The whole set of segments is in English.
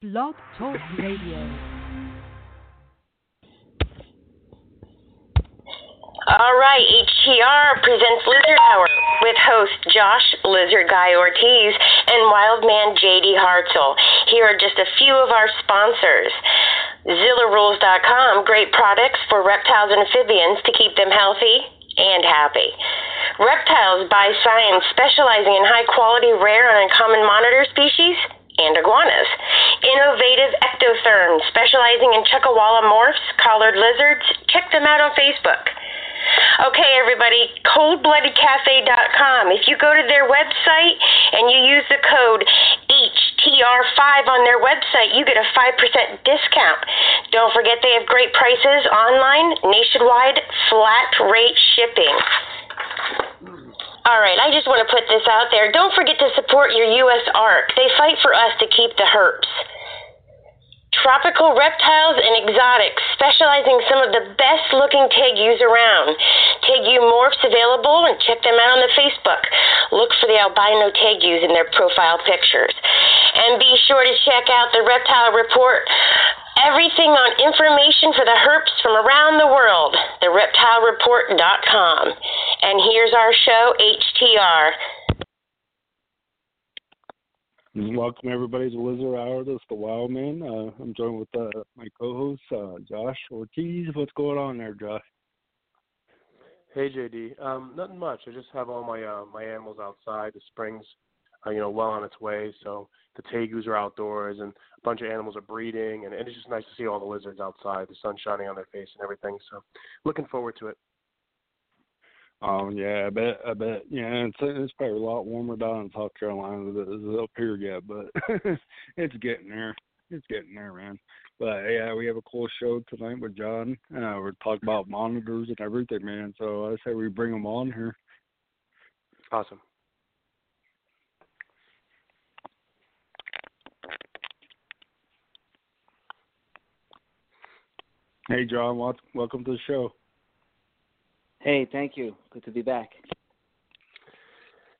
Blog Talk Radio. All right, HTR presents Lizard Hour with host Josh Lizard Guy Ortiz and Wildman JD Hartzell. Here are just a few of our sponsors. ZillaRules.com, great products for reptiles and amphibians to keep them healthy and happy. Reptiles by Science, specializing in high quality, rare, and uncommon monitor species and iguanas. Innovative ectotherms, specializing in chuckawalla morphs, collared lizards. Check them out on Facebook. Okay, everybody, coldbloodedcafe.com. If you go to their website and you use the code HTR5 on their website, you get a 5% discount. Don't forget they have great prices online, nationwide, flat rate shipping. All right, I just want to put this out there. Don't forget to support your U.S. ARC. They fight for us to keep the herps. Tropical reptiles and exotics, specializing some of the best looking tegus around. Tegu morphs available and check them out on the Facebook. Look for the albino tegus in their profile pictures. And be sure to check out the Reptile Report. Everything on information for the herps from around the world. TheReptileReport.com. And here's our show, HTR. Welcome everybody to Lizard Hour. This is the Wild Man. Uh, I'm joined with uh, my co-host uh, Josh Ortiz. What's going on there, Josh? Hey JD, um, nothing much. I just have all my uh, my animals outside. The spring's, uh, you know, well on its way, so the tegus are outdoors and a bunch of animals are breeding, and, and it's just nice to see all the lizards outside, the sun shining on their face and everything. So, looking forward to it. Um, yeah, I bet, I bet, yeah, it's it's probably a lot warmer down in South Carolina than it is up here yet, but it's getting there. It's getting there, man. But yeah, we have a cool show tonight with John. Uh, we're talking about monitors and everything, man. So I say we bring them on here. Awesome. Hey, John, welcome to the show. Hey, thank you. Good to be back.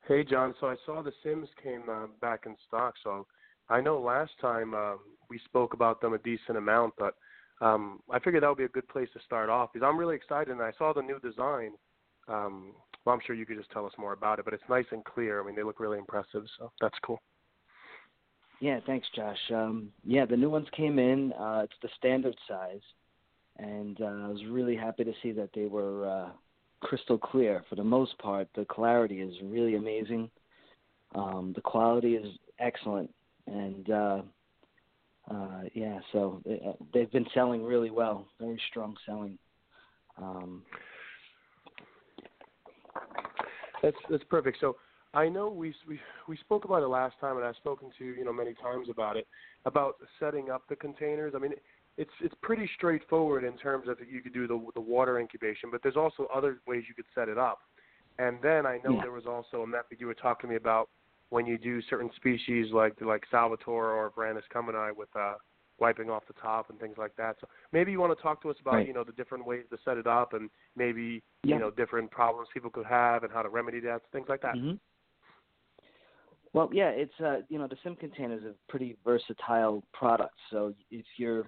Hey, John. So I saw the Sims came uh, back in stock. So I know last time uh, we spoke about them a decent amount, but um, I figured that would be a good place to start off because I'm really excited and I saw the new design. Um, well, I'm sure you could just tell us more about it, but it's nice and clear. I mean, they look really impressive, so that's cool. Yeah, thanks, Josh. Um, yeah, the new ones came in. Uh, it's the standard size, and uh, I was really happy to see that they were uh, crystal clear. For the most part, the clarity is really amazing. Um, the quality is excellent, and uh, uh, yeah, so they, uh, they've been selling really well. Very strong selling. Um, that's that's perfect. So I know we we we spoke about it last time, and I've spoken to you know many times about it about setting up the containers. I mean, it's it's pretty straightforward in terms of you could do the the water incubation, but there's also other ways you could set it up. And then I know yeah. there was also a method you were talking to me about when you do certain species like like Salvadori or Varanus cumingi with uh, wiping off the top and things like that. So maybe you want to talk to us about right. you know the different ways to set it up and maybe yeah. you know different problems people could have and how to remedy that, things like that. Mm-hmm. Well, yeah, it's uh, you know the sim container is a pretty versatile product. So if you're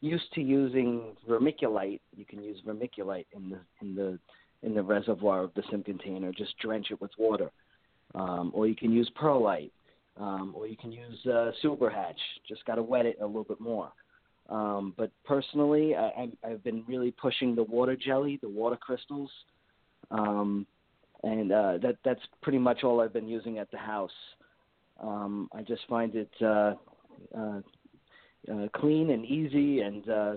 used to using vermiculite, you can use vermiculite in the in the in the reservoir of the sim container. Just drench it with water, um, or you can use perlite, um, or you can use uh, super hatch. Just got to wet it a little bit more. Um, but personally, I, I've been really pushing the water jelly, the water crystals, um, and uh, that that's pretty much all I've been using at the house. Um, I just find it uh, uh, uh, clean and easy, and uh,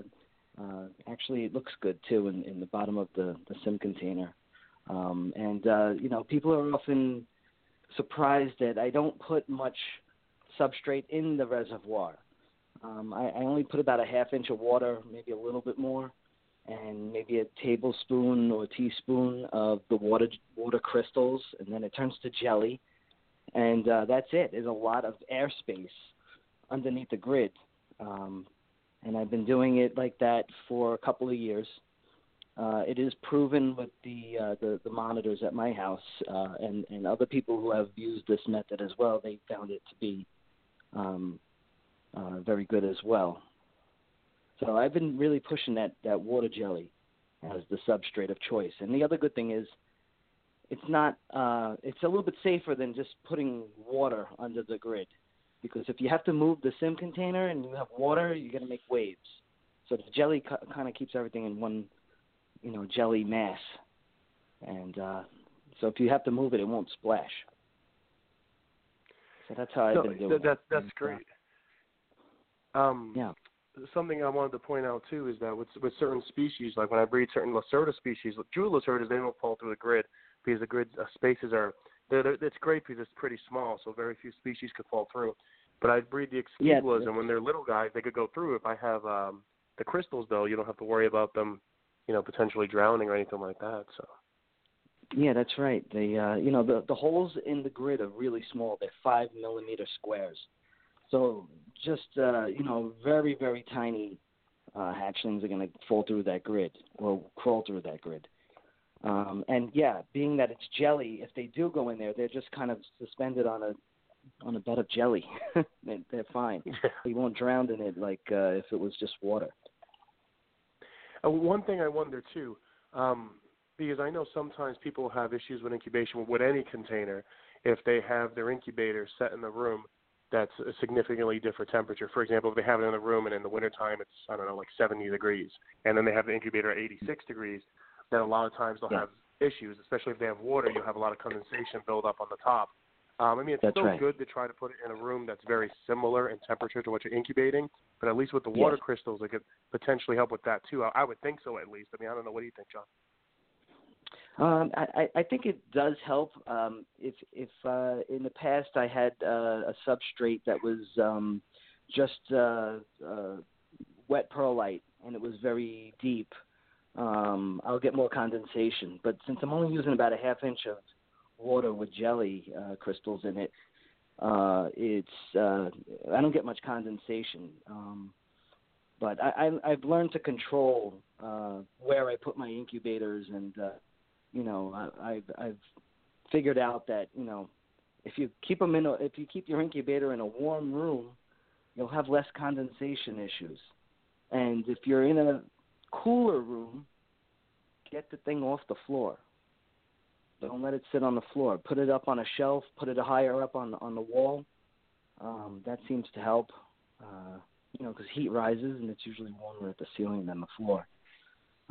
uh, actually it looks good too in, in the bottom of the, the sim container. Um, and uh, you know, people are often surprised that I don't put much substrate in the reservoir. Um, I, I only put about a half inch of water, maybe a little bit more, and maybe a tablespoon or teaspoon of the water water crystals, and then it turns to jelly, and uh, that's it. There's a lot of airspace underneath the grid, um, and I've been doing it like that for a couple of years. Uh, it is proven with the, uh, the the monitors at my house, uh, and and other people who have used this method as well. They found it to be um, uh, very good as well. So I've been really pushing that that water jelly as the substrate of choice. And the other good thing is, it's not uh, it's a little bit safer than just putting water under the grid, because if you have to move the sim container and you have water, you're going to make waves. So the jelly kind of keeps everything in one, you know, jelly mass, and uh, so if you have to move it, it won't splash. So that's how I've been doing. that, that's uh, great. Um, Yeah. Something I wanted to point out too is that with with certain species, like when I breed certain Lacerta species, Drew Lacertas, they don't fall through the grid because the grid uh, spaces are. It's great because it's pretty small, so very few species could fall through. But I breed the Yeah, and when they're little guys, they could go through. If I have um, the crystals, though, you don't have to worry about them, you know, potentially drowning or anything like that. So. Yeah, that's right. The uh, you know, the the holes in the grid are really small. They're five millimeter squares, so just uh, you know, very very tiny uh, hatchlings are going to fall through that grid or crawl through that grid. Um, and yeah, being that it's jelly, if they do go in there, they're just kind of suspended on a on a bed of jelly. they, they're fine. They won't drown in it like uh, if it was just water. Uh, one thing I wonder too, um, because I know sometimes people have issues with incubation with any container if they have their incubator set in the room that's a significantly different temperature. For example, if they have it in the room and in the wintertime it's I don't know like 70 degrees, and then they have the incubator at 86 degrees, then a lot of times they'll Yeah. have issues, especially if they have water. You'll have a lot of condensation build up on the top. Um, I mean, it's That's still right. good to try to put it in a room that's very similar in temperature to what you're incubating, but at least with the water Yes. crystals, it could potentially help with that too. I, I would think so, at least. I mean, I don't know. What do you think, John? Um, I, I I think it does help. Um, if if uh, in the past I had uh, a substrate that was um, just uh, uh, wet perlite and it was very deep, um, I'll get more condensation. But since I'm only using about a half inch of water with jelly uh, crystals in it, uh, it's uh, I don't get much condensation. Um, but I, I, I've learned to control uh, where I put my incubators and. Uh, you know, I, I've I've figured out that you know, if you keep them in a, if you keep your incubator in a warm room, you'll have less condensation issues. And if you're in a cooler room, get the thing off the floor. Don't let it sit on the floor. Put it up on a shelf. Put it higher up on on the wall. Um, that seems to help. Uh, you know, because heat rises and it's usually warmer at the ceiling than the floor.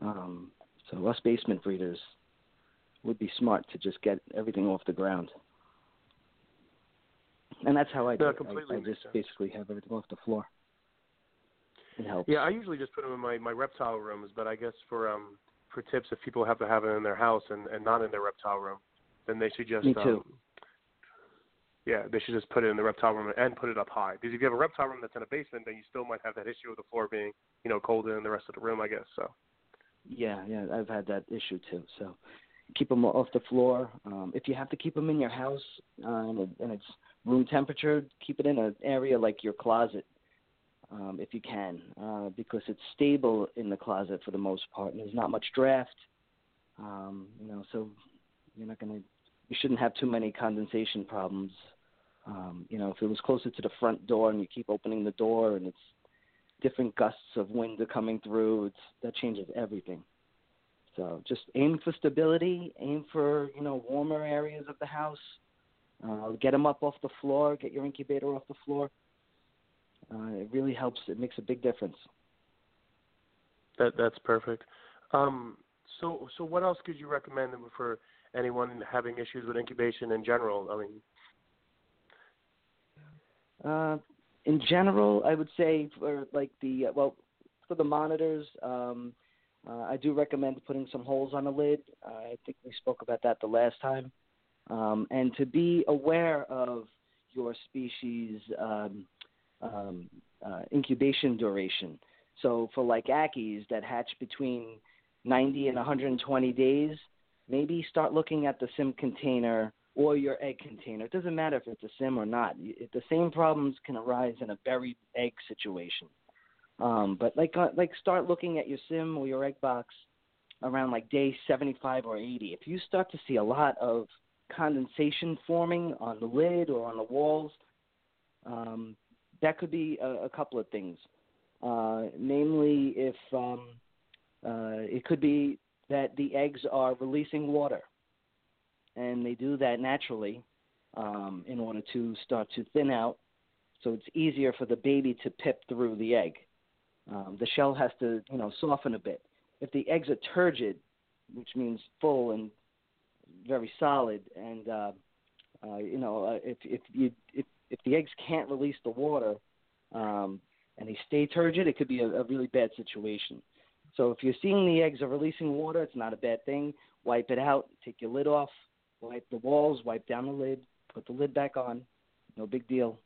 Um, so us basement breeders would be smart to just get everything off the ground. And that's how I do No, it. I, I just sense. basically have everything off the floor. It helps. Yeah, I usually just put them in my my reptile rooms, but I guess for um for tips, if people have to have it in their house and and not in their reptile room, then they should just Me too. Um, yeah, they should just put it in the reptile room and put it up high. Because if you have a reptile room that's in a basement, then you still might have that issue of the floor being, you know, colder than the rest of the room, I guess. So. Yeah, yeah, I've had that issue too. So keep them off the floor. Um, if you have to keep them in your house uh, and, it, and it's room temperature, keep it in an area like your closet, um, if you can, uh, because it's stable in the closet for the most part, and there's not much draft. Um, you know, so you're not gonna, you shouldn't have too many condensation problems. Um, you know, if it was closer to the front door and you keep opening the door and it's different gusts of wind are coming through, it's that changes everything. So just aim for stability, aim for you know warmer areas of the house. Uh, get them up off the floor, get your incubator off the floor. Uh, it really helps. It makes a big difference. That that's perfect. Um, so so what else could you recommend for anyone having issues with incubation in general? I mean, Uh, in general, I would say for like the well, for the monitors, um, uh, I do recommend putting some holes on the lid. Uh, I think we spoke about that the last time, um, and to be aware of your species um, um, uh, incubation duration. So for like Ackies that hatch between 90 and 120 days, maybe start looking at the sim container or your egg container. It doesn't matter if it's a sim or not. The same problems can arise in a buried egg situation. Um, but like uh, like start looking at your sim or your egg box around like day 75 or 80. If you start to see a lot of condensation forming on the lid or on the walls, um, that could be a, a couple of things. Uh, namely, if um, uh, it could be that the eggs are releasing water, and they do that naturally um, in order to start to thin out, so it's easier for the baby to pip through the egg. Um, the shell has to, you know, soften a bit. If the eggs are turgid, which means full and very solid, and uh, uh, you know, uh, if if you if if the eggs can't release the water um, and they stay turgid, it could be a, a really bad situation. So if you're seeing the eggs are releasing water, it's not a bad thing. Wipe it out, take your lid off, wipe the walls, wipe down the lid, put the lid back on. No big deal.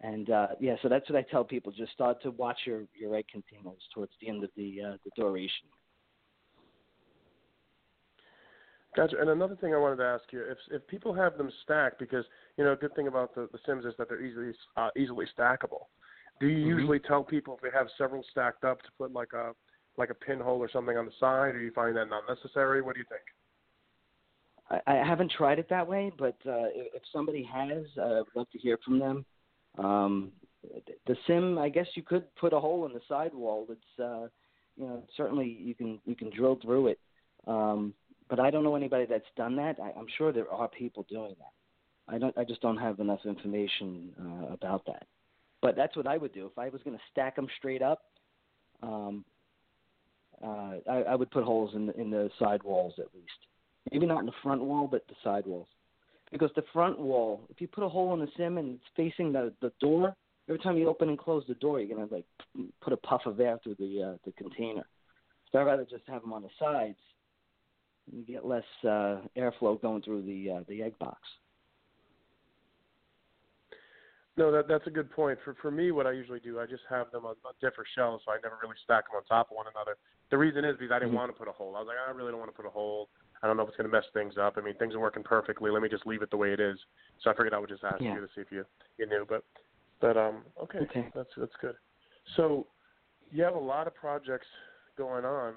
And uh, yeah, so that's what I tell people. Just start to watch your, your egg containers towards the end of the uh, the duration. Gotcha. And another thing I wanted to ask you, if if people have them stacked, because you know, a good thing about the, the Sims is that they're easily uh, easily stackable. Do you mm-hmm. usually tell people if they have several stacked up to put like a like a pinhole or something on the side, or you find that not necessary? What do you think? I, I haven't tried it that way, but uh, if somebody has, uh, I'd love to hear from them. Um, the sim, I guess you could put a hole in the sidewall. It's uh, you know certainly you can you can drill through it. Um, but I don't know anybody that's done that. I, I'm sure there are people doing that. I don't. I just don't have enough information uh, about that. But that's what I would do if I was going to stack them straight up. Um, uh, I, I would put holes in the, in the side walls at least. Maybe not in the front wall, but the side walls. Because the front wall, if you put a hole in the sim and it's facing the the door, every time you open and close the door, you're gonna like put a puff of air through the uh, the container. So I'd rather just have them on the sides you get less uh, airflow going through the uh, the egg box. No, that that's a good point. For for me, what I usually do, I just have them on, on different shelves, so I never really stack them on top of one another. The reason is because I didn't mm-hmm. want to put a hole. I was like, I really don't want to put a hole. I don't know if it's going to mess things up. I mean, things are working perfectly. Let me just leave it the way it is. So I figured I would just ask yeah. you to see if you you knew. But but um okay, okay. that's that's good. So you have a lot of projects going on.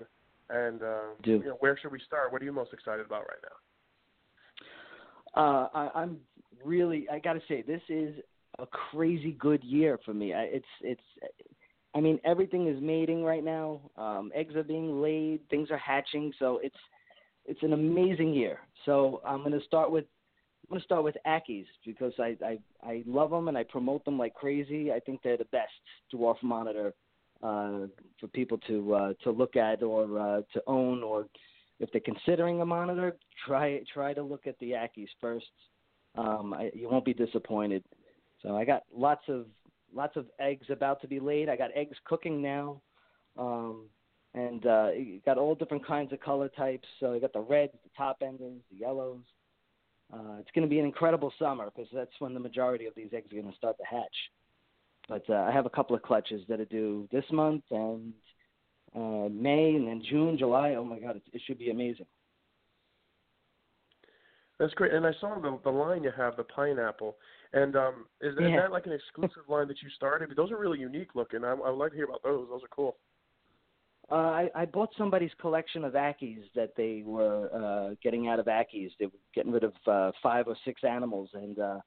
And uh. You know, where should we start? What are you most excited about right now? Uh, I, I'm really. I got to say, this is a crazy good year for me. I, it's it's. I mean, everything is mating right now. Um, eggs are being laid. Things are hatching. So it's it's an amazing year. So I'm going to start with I'm going to start with Ackies because I, I I love them and I promote them like crazy. I think they're the best dwarf monitor uh, for people to uh, to look at or uh, to own, or if they're considering a monitor, try try to look at the Ackies first. Um, I, you won't be disappointed. So I got lots of lots of eggs about to be laid. I got eggs cooking now, um, and uh, got all different kinds of color types. So you got the reds, the top endings, the yellows. Uh, it's going to be an incredible summer because that's when the majority of these eggs are going to start to hatch. But uh, I have a couple of clutches that are due this month and uh, May, and then June, July. Oh my God, it, it should be amazing. That's great. And I saw the the line you have, the pineapple. And um, is, that, yeah. is that like an exclusive line that you started? Those are really unique looking. I, I would like to hear about those. Those are cool. Uh, I, I bought somebody's collection of Ackies that they were uh, getting out of Ackies. They were getting rid of uh, five or six animals, and uh,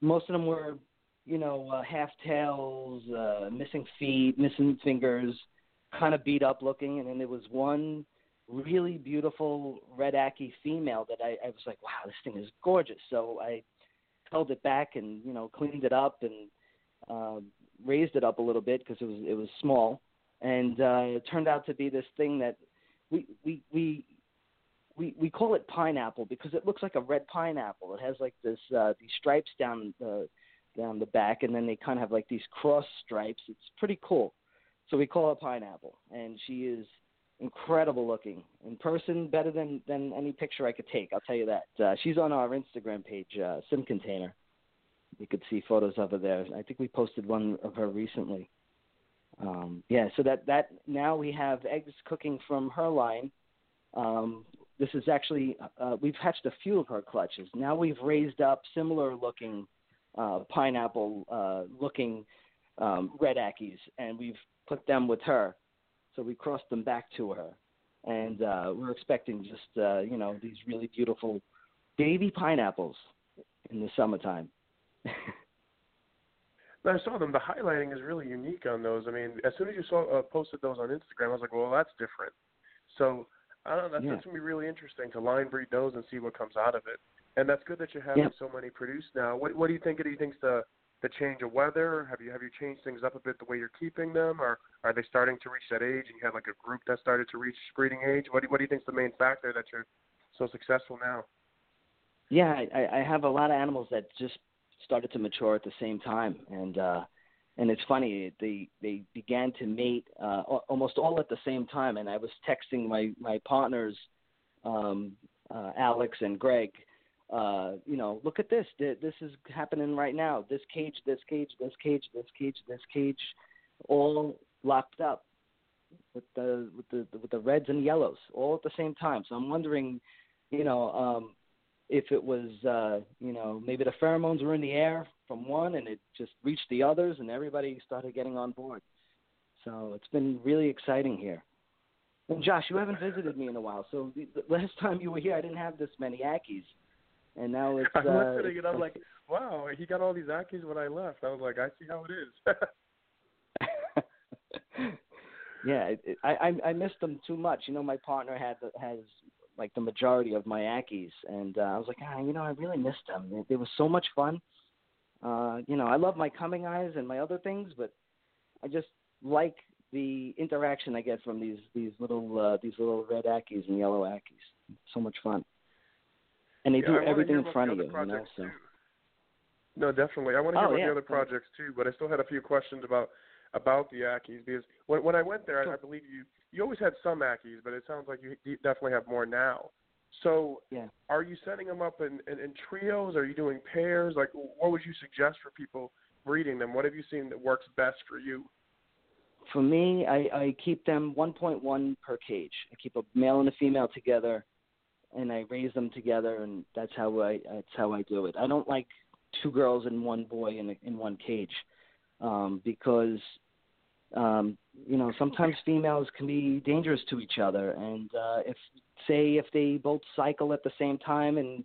most of them were you know, uh, half tails, uh, missing feet, missing fingers, kind of beat up looking. And then there was one really beautiful red Ackie female that I, I was like, wow, this thing is gorgeous. So I held it back and you know cleaned it up and uh, raised it up a little bit because it was it was small, and uh, it turned out to be this thing that we we we. We we call it pineapple because it looks like a red pineapple. It has like this uh, these stripes down the down the back, and then they kind of have like these cross stripes. It's pretty cool. So we call her Pineapple, and she is incredible looking in person, better than than any picture I could take. I'll tell you that. Uh, she's on our Instagram page, uh, Sim Container. You could see photos of her there. I think we posted one of her recently. Um, yeah, so that that now we have eggs cooking from her line. Um, this is actually uh, we've hatched a few of her clutches. Now we've raised up similar looking uh, pineapple uh, looking um, red Ackies, and we've put them with her. So we crossed them back to her, and uh, we're expecting just uh, you know these really beautiful baby pineapples in the summertime. I saw them. The highlighting is really unique on those. I mean, as soon as you saw uh, posted those on Instagram, I was like, well, that's different. So I don't know. That's, Yeah. that's gonna be really interesting to line breed those and see what comes out of it. And that's good that you're having Yeah. so many produced now. What What do you think? Do you think's the the change of weather? Have you have you changed things up a bit the way you're keeping them, or are they starting to reach that age and you had like a group that started to reach breeding age? What do, What do you think's the main factor that you're so successful now? Yeah, I, I have a lot of animals that just started to mature at the same time, and uh, and it's funny they they began to mate uh, almost all at the same time. And I was texting my my partners, um, uh, Alex and Greg. Uh, you know, look at this. This is happening right now. This cage, this cage, this cage, this cage, this cage, all locked up with the with the with the reds and yellows all at the same time. So I'm wondering, you know, um, if it was uh you know maybe the pheromones were in the air from one and it just reached the others and everybody started getting on board so it's been really exciting here and josh you haven't visited me in a while so the, last time you were here i didn't have this many ackies and now it's I'm uh listening and I'm like, wow, he got all these Ackies when I left. I was like, I see how it is. yeah it, it, i i i missed them too much. You know my partner had the, has like the majority of my ackies and uh, i was like ah you know i really missed them. They, they were so much fun. Uh you know i love my cumingis and my other things but i just like the interaction i get from these these little uh these little red ackies and yellow ackies. So much fun and they Yeah, do everything in front of you you know so. No, definitely. I want to hear Oh, about yeah. the other projects too, but I still had a few questions about about the Ackies because when when I went there, I, Sure. I believe you you always had some Ackies, but it sounds like you you definitely have more now. So, Yeah. are you setting them up in, in in trios? Are you doing pairs? Like, what would you suggest for people breeding them? What have you seen that works best for you? For me, I, I keep them 1.1 per cage. I keep a male and a female together, and I raise them together, and that's how I that's how I do it. I don't like two girls and one boy in a, in one cage, um, because um, you know sometimes females can be dangerous to each other, and uh, if say if they both cycle at the same time and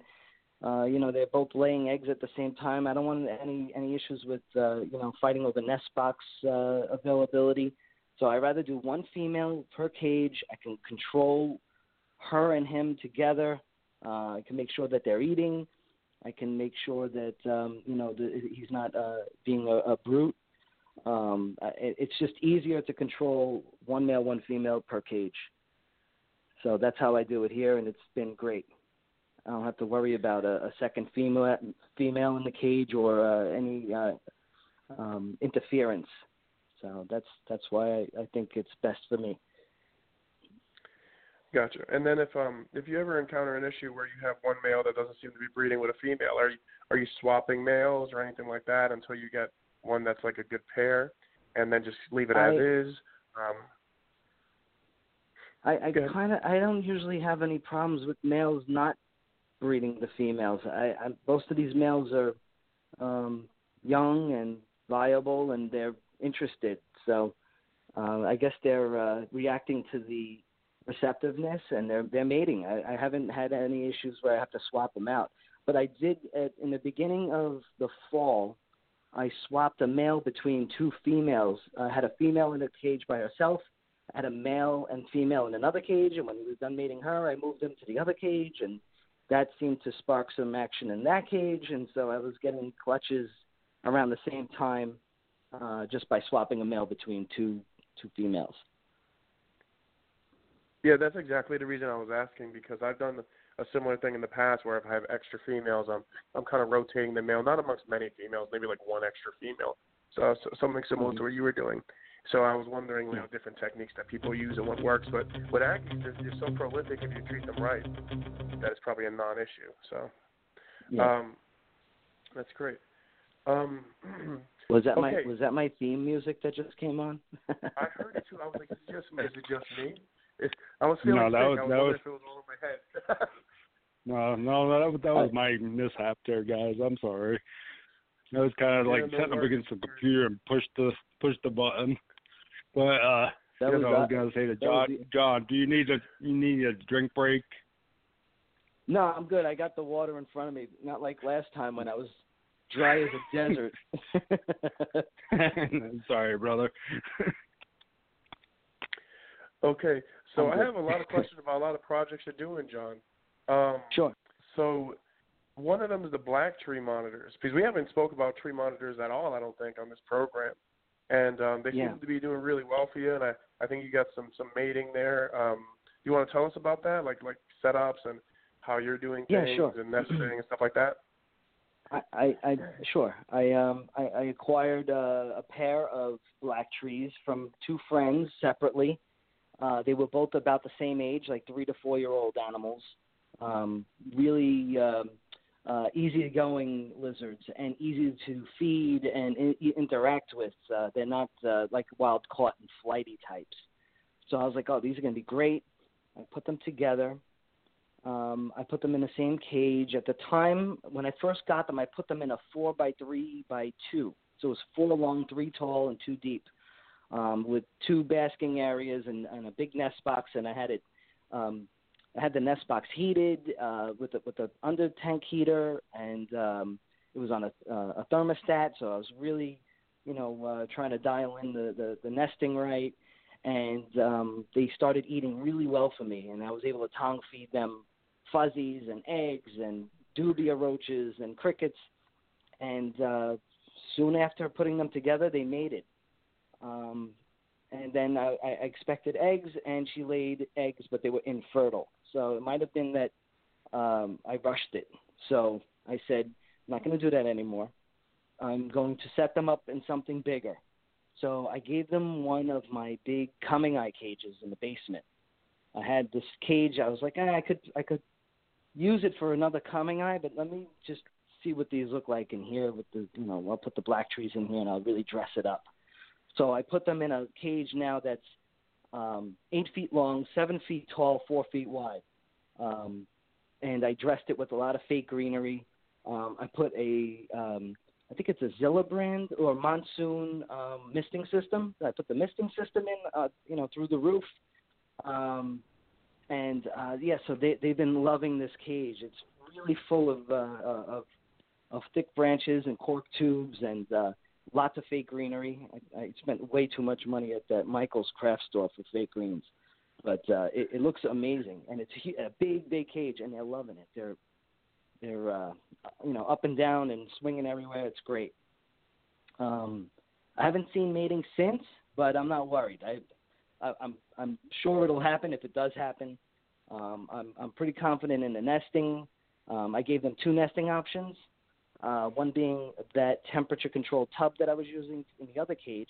uh, you know, they're both laying eggs at the same time. I don't want any any issues with uh, you know fighting over nest box uh, availability. So I rather do one female per cage. I can control her and him together. Uh, I can make sure that they're eating. I can make sure that um, you know the, he's not uh, being a, a brute. Um, it, it's just easier to control one male, one female per cage. So that's how I do it here, and it's been great. I don't have to worry about a, a second female female in the cage or uh, any uh, um, interference. So that's that's why I, I think it's best for me. Gotcha. And then if um if you ever encounter an issue where you have one male that doesn't seem to be breeding with a female, are you are you swapping males or anything like that until you get one that's like a good pair, and then just leave it as is? Um, I, I kind of I don't usually have any problems with males not breeding the females. I, I most of these males are um, young and viable and they're interested. So uh, I guess they're uh, reacting to the receptiveness and they're they're mating. I, I haven't had any issues where I have to swap them out. But I did at, in the beginning of the fall. I swapped a male between two females. I had a female in a cage by herself I had a male and female in another cage, and when we was done mating her, I moved him to the other cage, and that seemed to spark some action in that cage, and so I was getting clutches around the same time, uh, just by swapping a male between two two females. Yeah, that's exactly the reason I was asking because I've done a similar thing in the past where if I have extra females, I'm I'm kind of rotating the male, not amongst many females, maybe like one extra female. So, so something similar to what you were doing. So I was wondering, you know, different techniques that people use and what works. But with Ackies, they're, they're so prolific if you treat them right that it's probably a non-issue. So Yeah. um, that's great. Um, was that my was that my theme music that just came on? I heard it too. I was like, is it just, is it just me? It, I was feeling No, that sick. was- I was that was- if it was all in my head. No, no, that was that was my mishap there, guys. I'm sorry. I was kind of Yeah, like no sitting up against the computer and push the push the button. But uh, that you was, know, I was gonna say to John, the- John, do you need a you need a drink break? No, I'm good. I got the water in front of me. Not like last time when I was dry as a desert. Sorry, brother. okay, so I have a lot of questions about a lot of projects you're doing, John. Um, sure. So one of them is the black tree monitors because we haven't spoke about tree monitors at all. I don't think on this program, and um, they yeah. seem to be doing really well for you. And I, I think you got some some mating there. Um, you want to tell us about that, like like setups and how you're doing yeah, things sure. and nesting and stuff like that? I, I, I sure. I um I, I acquired uh, a pair of black trees from two friends separately. Uh, they were both about the same age, like three to four year old animals. Um, really um, uh, easygoing lizards and easy to feed and I- interact with. Uh, they're not uh, like wild caught and flighty types. So I was like, oh, these are going to be great. I put them together. Um, I put them in the same cage. At the time when I first got them, I put them in a four by three by two. So it was four long, three tall, and two deep, um, with two basking areas and, and a big nest box. And I had it, um, I had the nest box heated uh, with the, with the under tank heater, and um, it was on a, uh, a thermostat. So I was really, you know, uh, trying to dial in the, the, the nesting right and um, they started eating really well for me, and I was able to tongue feed them fuzzies and eggs and dubia roaches and crickets, and uh, soon after putting them together, they mated. Um, and then I, I expected eggs, and she laid eggs, but they were infertile. So it might have been that um, I rushed it. So I said, I'm not going to do that anymore. I'm going to set them up in something bigger. So I gave them one of my big cumingi cages in the basement. I had this cage. I was like, eh, I could, I could use it for another cumingi, but let me just see what these look like in here. With the, you know, I'll put the black trees in here and I'll really dress it up. So I put them in a cage now that's um, eight feet long, seven feet tall, four feet wide, um, and I dressed it with a lot of fake greenery. Um, I put a um, I think it's a Zilla brand or monsoon um, misting system. I put the misting system in, uh, you know, through the roof. Um, and uh, yeah, so they they've been loving this cage. It's really full of uh, of of thick branches and cork tubes and uh, lots of fake greenery. I, I spent way too much money at that Michael's craft store for fake greens, but uh, it, it looks amazing and it's a, big big cage and they're loving it. They're they're uh, you know up and down and swinging everywhere. It's great. Um, I haven't seen mating since, but I'm not worried. I, I I'm I'm sure it'll happen if it does happen. Um, I'm I'm pretty confident in the nesting. Um, I gave them two nesting options. Uh, one being that temperature controlled tub that I was using in the other cage,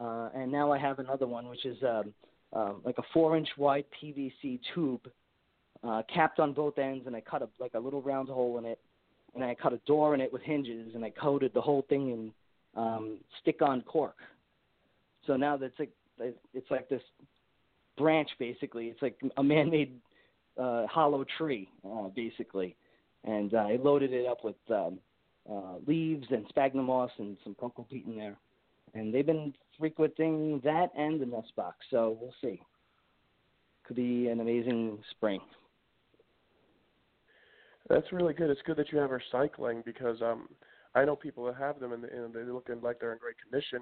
uh, and now I have another one which is um, uh, like a four inch wide PVC tube uh, capped on both ends, and I cut a like a little round hole in it, and I cut a door in it with hinges, and I coated the whole thing in um, stick-on cork. So now that's like it's like this branch basically. It's like a man-made uh, hollow tree uh, basically, and uh, I loaded it up with um, uh, leaves and sphagnum moss and some cocoa peat in there, and they've been frequenting that and the nest box. So we'll see. Could be an amazing spring. That's really good. It's good that you have her cycling because um, I know people that have them and, and they look like they're in great condition.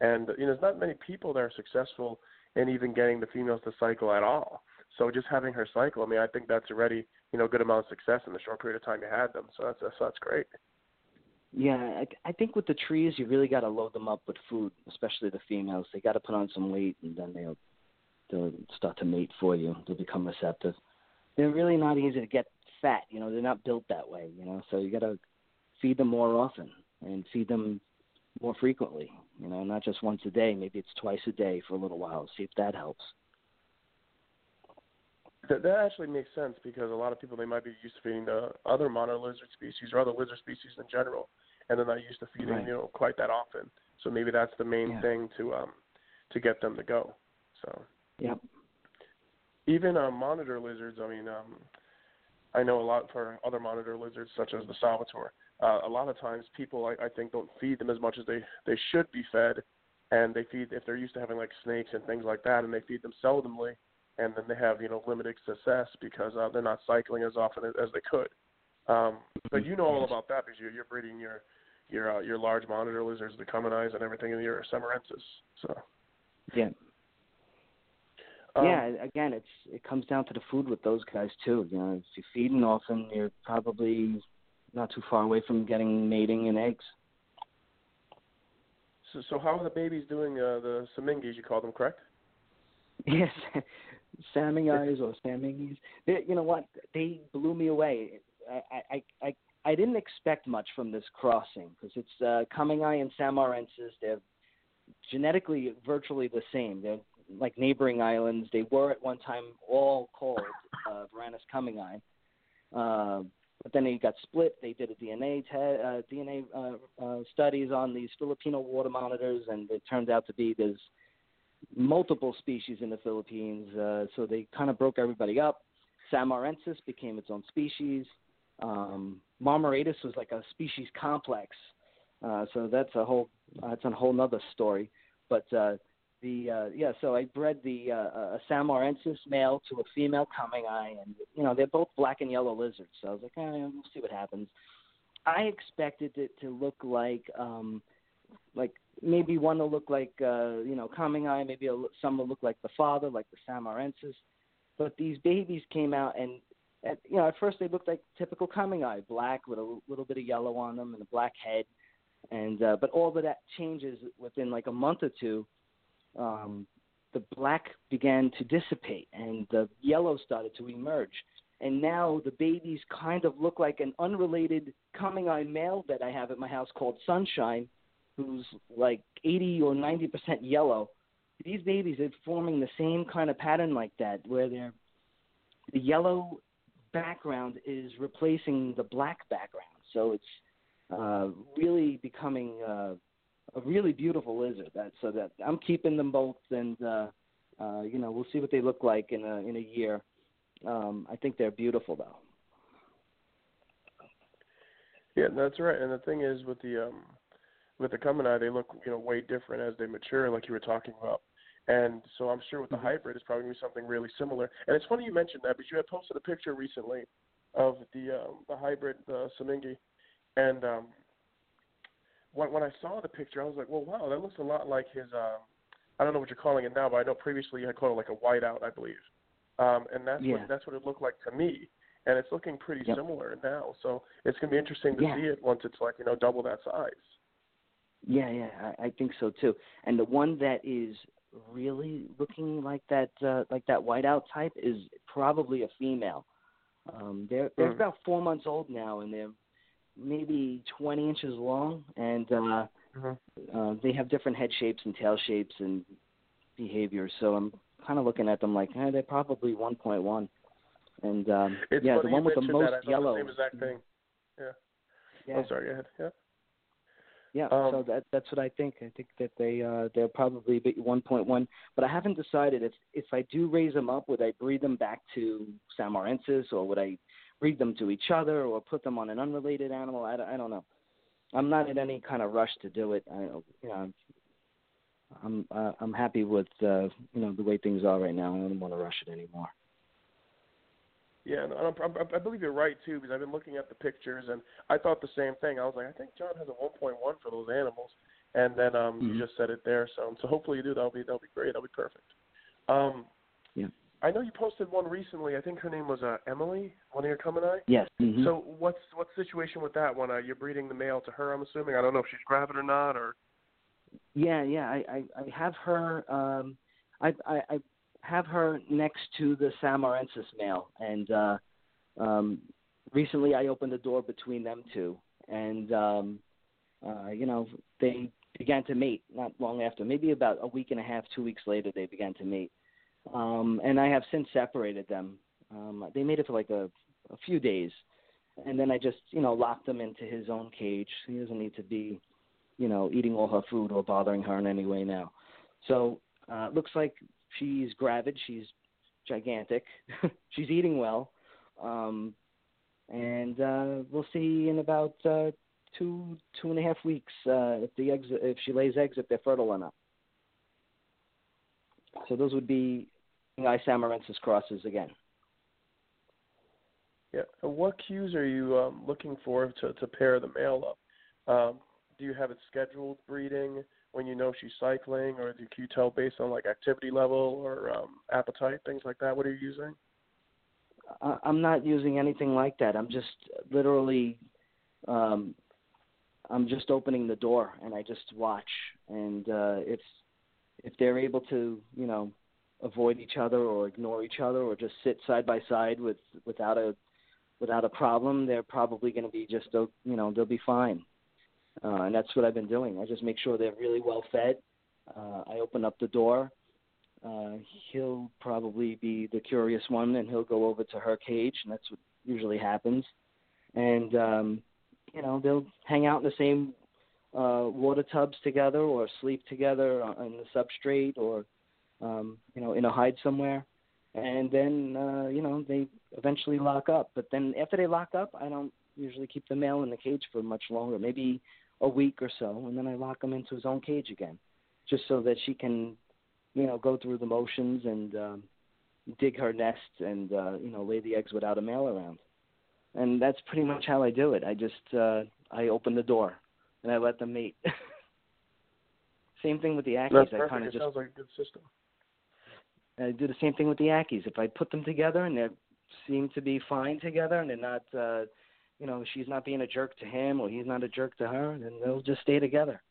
And you know, there's not many people that are successful in even getting the females to cycle at all. So just having her cycle, I mean, I think that's already you know good amount of success in the short period of time you had them. So that's that's, that's great. Yeah, I, I think with the trees, you really got to load them up with food, especially the females. They got to put on some weight, and then they'll they'll start to mate for you. They'll become receptive. They're really not easy to get fat. You know, they're not built that way. You know, so you got to feed them more often and feed them more frequently. You know, not just once a day. Maybe it's twice a day for a little while. See if that helps. That, that actually makes sense because a lot of people they might be used to feeding the other monitor lizard species or other lizard species in general, and they're not used to feeding right. you know quite that often. So maybe that's the main yeah. thing to um to get them to go. So yep. Even uh, monitor lizards. I mean, um, I know a lot for other monitor lizards such as the Salvadori. Uh, a lot of times people I, I think don't feed them as much as they they should be fed, and they feed if they're used to having like snakes and things like that, and they feed them seldomly, and then they have you know limited success because uh, they're not cycling as often as, as they could. Um, but you know all about that because you're, you're breeding your your uh, your large monitor lizards, the common eyes, and everything in your Samarensis. So Yeah. um, yeah, again, it's it comes down to the food with those guys too. You know, if you're feeding often, you're probably not too far away from getting mating and eggs. So, so how are the babies doing? Uh, the Samingis, you call them, correct? Yes, eyes or salmingis. They, you know what? They blew me away. I I I I didn't expect much from this crossing because it's uh, cumingi and samarensis. They're genetically virtually the same. They're like neighboring islands. They were at one time all called uh, Varanus cumingi. Uh, but then they got split. They did a DNA te- uh, DNA uh, uh, studies on these Filipino water monitors, and it turned out to be there's multiple species in the Philippines. Uh, so they kind of broke everybody up. Samarensis became its own species. Um, Marmoratus was like a species complex. Uh, so that's a whole that's a whole nother story. But uh, the uh, yeah, so I bred the uh, a Samarensis male to a female cumingi, and you know they're both black and yellow lizards. So I was like, eh, we'll see what happens. I expected it to look like um, like maybe one will look like uh, you know cumingi, maybe a, some will look like the father, like the Samarensis. But these babies came out and at, you know at first they looked like typical cumingi, black with a little bit of yellow on them and a black head. And uh, but all of that changes within like a month or two um, the black began to dissipate and the yellow started to emerge. And now the babies kind of look like an unrelated cumingi male that I have at my house called Sunshine, who's like 80 or 90% yellow. These babies are forming the same kind of pattern like that, where they're the yellow background is replacing the black background. So it's uh, really becoming uh, a really beautiful lizard. That so that I'm keeping them both, and uh, uh, you know we'll see what they look like in a in a year. Um, I think they're beautiful though. Yeah, that's right. And the thing is, with the um, with the eye, they look you know way different as they mature, like you were talking about. And so I'm sure with the Mm-hmm. hybrid, it's probably to be something really similar. And it's funny you mentioned that, but you had posted a picture recently of the um, the hybrid the Samingi, and um, when when I saw the picture, I was like, well, wow, that looks a lot like his. Um, I don't know what you're calling it now, but I know previously you had called it like a whiteout, I believe. Um, and that's Yeah. what that's what it looked like to me. And it's looking pretty Yep. similar now. So it's going to be interesting to Yeah. see it once it's like you know double that size. Yeah, yeah, I, I think so too. And the one that is really looking like that uh, like that whiteout type is probably a female. Um, they're they're Mm. about four months old now, and they're maybe 20 inches long, and uh, Mhm. uh, they have different head shapes and tail shapes and behaviors. So I'm kind of looking at them like, eh, they're probably 1.1. And um, It's yeah, the one with the most that. I yellow. The same exact thing. Yeah. Yeah, Oh, sorry. Go ahead. Yeah. Yeah. Um, so that that's what I think. I think that they uh, they're probably be 1.1. But I haven't decided if if I do raise them up, would I breed them back to Samarensis or would I breed them to each other or put them on an unrelated animal? I, don't- I don't know. I'm not in any kind of rush to do it. I, you know, I'm uh, I'm happy with uh, you know the way things are right now. I don't want to rush it anymore. Yeah, and I'm, I'm, I believe you're right too because I've been looking at the pictures and I thought the same thing. I was like, I think John has a 1.1 for those animals, and then um, Mhm. you just said it there. So so hopefully you do. That'll be that'll be great. That'll be perfect. Um, Yeah. I know you posted one recently. I think her name was uh, Emily, one of your cumingi. Yes. mhm. So what's what's the situation with that one? Uh, you're breeding the male to her, I'm assuming. I don't know if she's gravid or not, or Yeah, yeah. I, I, I have her. Um, I, I, I have her next to the Samarensis male, and uh, um, recently I opened the door between them two, and um, uh, you know they began to mate not long after, maybe about a week and a half, two weeks later, they began to mate, um, and I have since separated them. Um, they made it for like a, a few days, and then I just you know locked him into his own cage. He doesn't need to be you know, eating all her food or bothering her in any way now. So uh, looks like she's gravid. She's gigantic. she's eating well, um, and uh, we'll see in about uh, two two and a half weeks uh, if the eggs if she lays eggs if they're fertile or not. So those would be Isamarensis crosses again. yeah. What cues are you um, looking for to to pair the male up? Um, do you have it scheduled breeding when you know she's cycling, or do you tell based on like activity level or um, appetite, things like that? What are you using? I'm not using anything like that. I'm just literally, um, I'm just opening the door and I just watch. And uh, if if they're able to, you know, avoid each other or ignore each other or just sit side by side with without a without a problem, they're probably going to be just, you know, they'll be fine. Uh, and that's what I've been doing. I just make sure they're really well fed. Uh, I open up the door. Uh, he'll probably be the curious one, and he'll go over to her cage, and that's what usually happens. And um, you know, they'll hang out in the same uh, water tubs together, or sleep together on the substrate, or um, you know, in a hide somewhere. And then uh, you know, they eventually lock up. But then after they lock up, I don't usually keep the male in the cage for much longer, maybe a week or so, and then I lock him into his own cage again, just so that she can, you know, go through the motions and um, dig her nest and uh, you know lay the eggs without a male around. And that's pretty much how I do it. I just uh, I open the door and I let them mate. same thing with the Ackies. That's I kind of just sounds like a good system. I do the same thing with the Ackies. If I put them together and they seem to be fine together and they're not, uh, you know, she's not being a jerk to him or he's not a jerk to her, then they'll just stay together.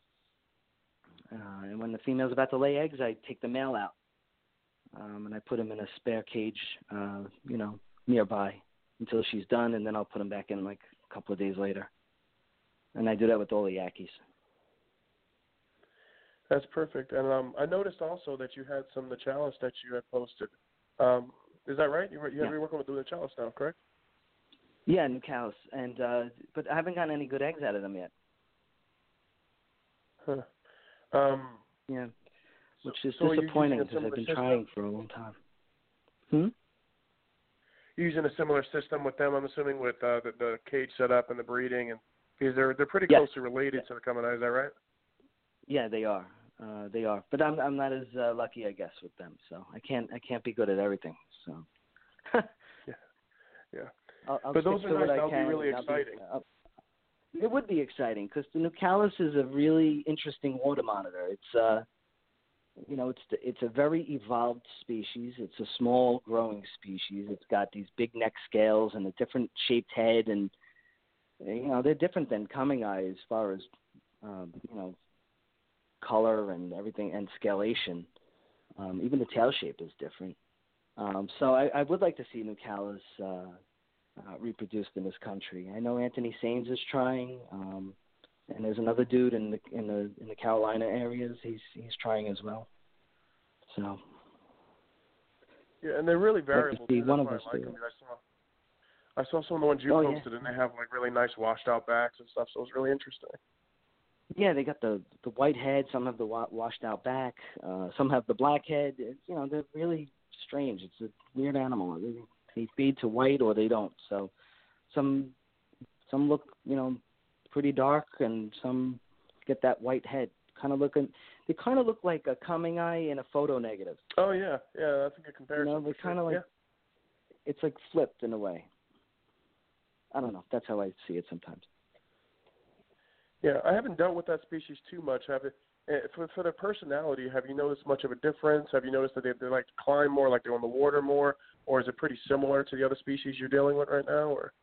Uh, and when the female's about to lay eggs, I take the male out um, and I put him in a spare cage, uh, you know, nearby until she's done, and then I'll put him back in like a couple of days later. And I do that with all the Ackies. That's perfect. And um, I noticed also that you had some of the chalice that you had posted. Um, is that right? You you Yeah. you're working with the chalice now, correct? Yeah, new cows, and uh, but I haven't gotten any good eggs out of them yet. Huh. Um, Yeah, which so- is so disappointing because I've been system? trying for a long time. Hmm. using a similar system with them, I'm assuming, with uh, the, the cage setup and the breeding, and because they're they're pretty Yes. closely related to the cumingi, is that right? Yeah, they are. Uh, they are, but I'm I'm not as uh, lucky, I guess, with them. So I can't I can't be good at everything. So. I'll, I'll But those are nice. That'll be really I'll be- exciting. It would be exciting because the Nuchalis is a really interesting water monitor. It's uh, you know, it's it's a very evolved species. It's a small growing species. It's got these big neck scales and a different shaped head, and you know they're different than cumingi as far as um, you know color and everything and scalation. Um, even the tail shape is different. Um, so I, I would like to see Nuchalis uh, uh, reproduced in this country. I know Anthony Sains is trying, um, and there's another dude in the in the in the Carolina areas. He's he's trying as well. So Yeah, and they're really variable. too. one of us I like it. I saw I saw some of the ones you Oh, yeah. posted, and they have like really nice washed out backs and stuff. So it's really interesting. yeah, they got the the white head. Some have the wa- washed out back. Uh, some have the black head. It's, you know, they're really strange. It's a weird animal. They, they feed to white or they don't. So some some look you know pretty dark and some get that white head. Kind of looking. They kind of look like a cumingi in a photo negative. Oh yeah, yeah, that's a good comparison. they're kinda like- yeah. It's like flipped in a way. I don't know. That's how I see it sometimes. Yeah, I haven't dealt with that species too much. Have it eh, for for their personality? Have you noticed much of a difference? Have you noticed that they they like to climb more, like they're on the water more, or is it pretty similar to the other species you're dealing with right now? Or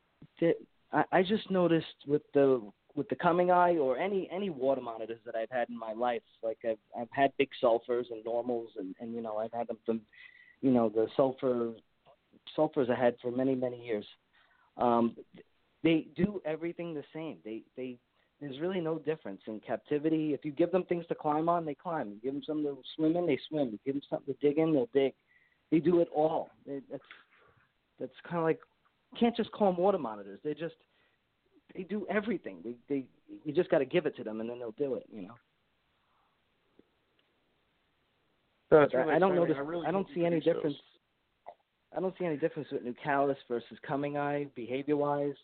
I, I just noticed with the with the cumingi or any any water monitors that I've had in my life, like I've I've had big sulfurs and normals, and and you know I've had them from, you know the sulfur sulfurs I had for many many years. Um, they do everything the same. They they there's really no difference in captivity. If you give them things to climb on, they climb. You give them something to swim in, they swim. You give them something to dig in, they'll dig. They do it all. They, that's that's kind of like can't just call them water monitors. They just they do everything. They they you just got to give it to them and then they'll do it. You know. I- really I don't notice. I, really I don't see any produce those. difference. I don't see any difference with Nuchalis versus cumingi behavior wise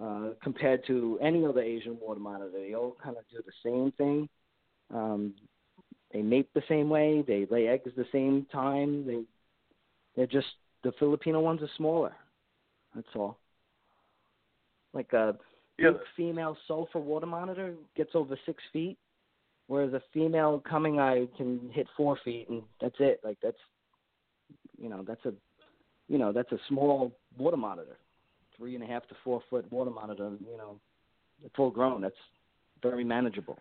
uh, compared to any other Asian water monitor. They all kind of do the same thing. Um, they mate the same way. They lay eggs the same time. They they're just the Filipino ones are smaller. That's all. Like uh, big female sulfur water monitor gets over six feet, whereas a female cumingi can hit four feet, and that's it. Like that's, you know, that's a, you know, that's a small water monitor, three and a half to four foot water monitor. You know, full grown. That's very manageable.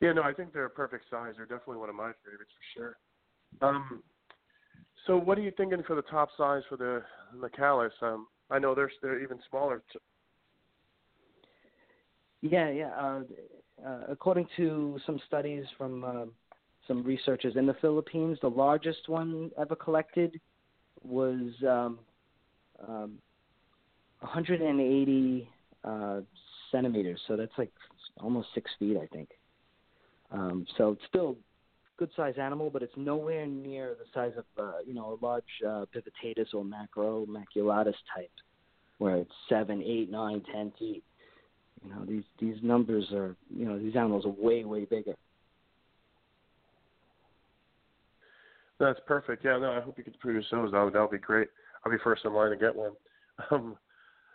Yeah, no, I think they're a perfect size. They're definitely one of my favorites for sure. Um, so what are you thinking for the top size for the Callis? Um, I know they're they're even smaller. T- yeah, yeah. Uh, uh, according to some studies from uh, some researchers in the Philippines, the largest one ever collected was um, um, 180 uh, centimeters. So that's like almost six feet, I think. Um, so it's still good sized animal, but it's nowhere near the size of uh, you know a large uh, bivittatus or macromaculatus type, where it's seven, eight, nine, ten feet. You know these these numbers are you know these animals are way way bigger. That's perfect. Yeah, no, I hope you can produce those. That would that would be great. I'll be first in line to get one. Um,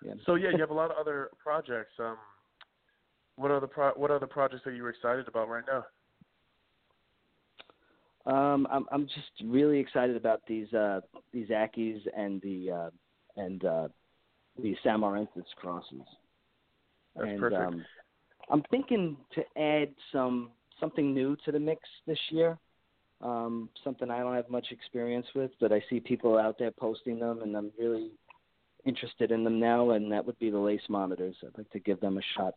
yeah. So yeah, you have a lot of other projects. Um, what are the pro- what are the projects that you're excited about right now? Um, I'm I'm just really excited about these uh, these Ackies and the uh, and uh, the Samarensis crosses. That's and, perfect. Um, I'm thinking to add some something new to the mix this year. Um, something I don't have much experience with, but I see people out there posting them, and I'm really interested in them now. And that would be the lace monitors. I'd like to give them a shot.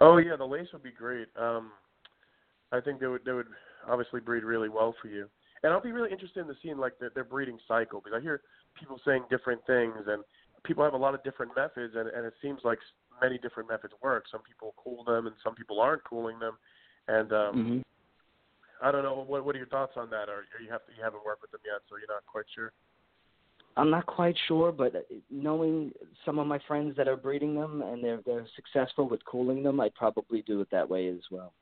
Oh yeah, the lace would be great. Um, I think they would they would obviously breed really well for you. And I'll be really interested in the seeing like the, their breeding cycle because I hear people saying different things and people have a lot of different methods and, and it seems like many different methods work. Some people cool them and some people aren't cooling them. And um mm-hmm. I don't know what what are your thoughts on that or you have to, you haven't worked with them yet so you're not quite sure. I'm not quite sure, but knowing some of my friends that are breeding them and they're they're successful with cooling them, I'd probably do it that way as well.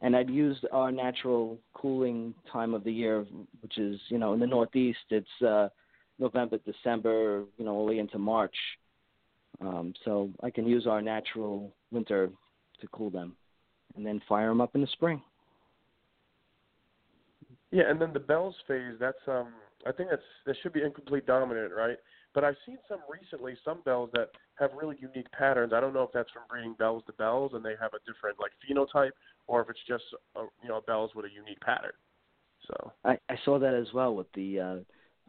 And I'd use our natural cooling time of the year, which is you know in the Northeast, it's uh, November, December, you know, only into March. Um, so I can use our natural winter to cool them, and then fire them up in the spring. Yeah, and then the bells phase. That's um I think that's that should be incomplete dominant, right? But I've seen some recently, some bells that have really unique patterns. I don't know if that's from breeding bells to bells and they have a different like phenotype, or if it's just a, you know bells with a unique pattern. So I, I saw that as well with the uh,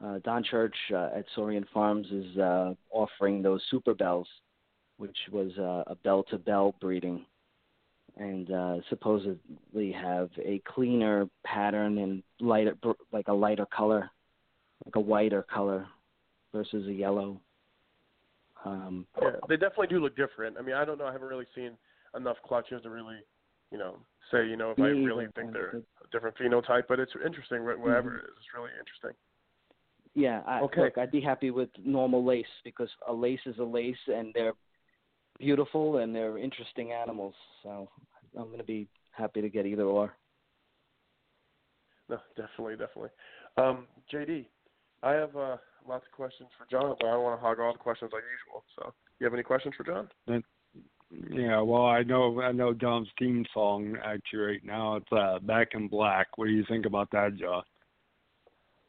uh, Don Church uh, at Saurian Farms is uh, offering those super bells, which was uh, a bell to bell breeding, and uh, supposedly have a cleaner pattern and lighter like a lighter color like a whiter color versus a yellow. Um, yeah, they definitely do look different. I mean, I don't know. I haven't really seen enough clutches to really, you know, say you know if I really think they're a different phenotype. But it's interesting. Whatever mm-hmm. it is, it's really interesting. Yeah, I, okay. look, I'd be happy with normal lace because a lace is a lace, and they're beautiful and they're interesting animals. So I'm going to be happy to get either or. No, definitely, definitely. Um, JD, I have uh, lots of questions for John, but I don't want to hog all the questions like usual. So, you have any questions for John? Yeah, well, I know I know John's theme song actually right now. It's uh, "Back in Black." What do you think about that, John?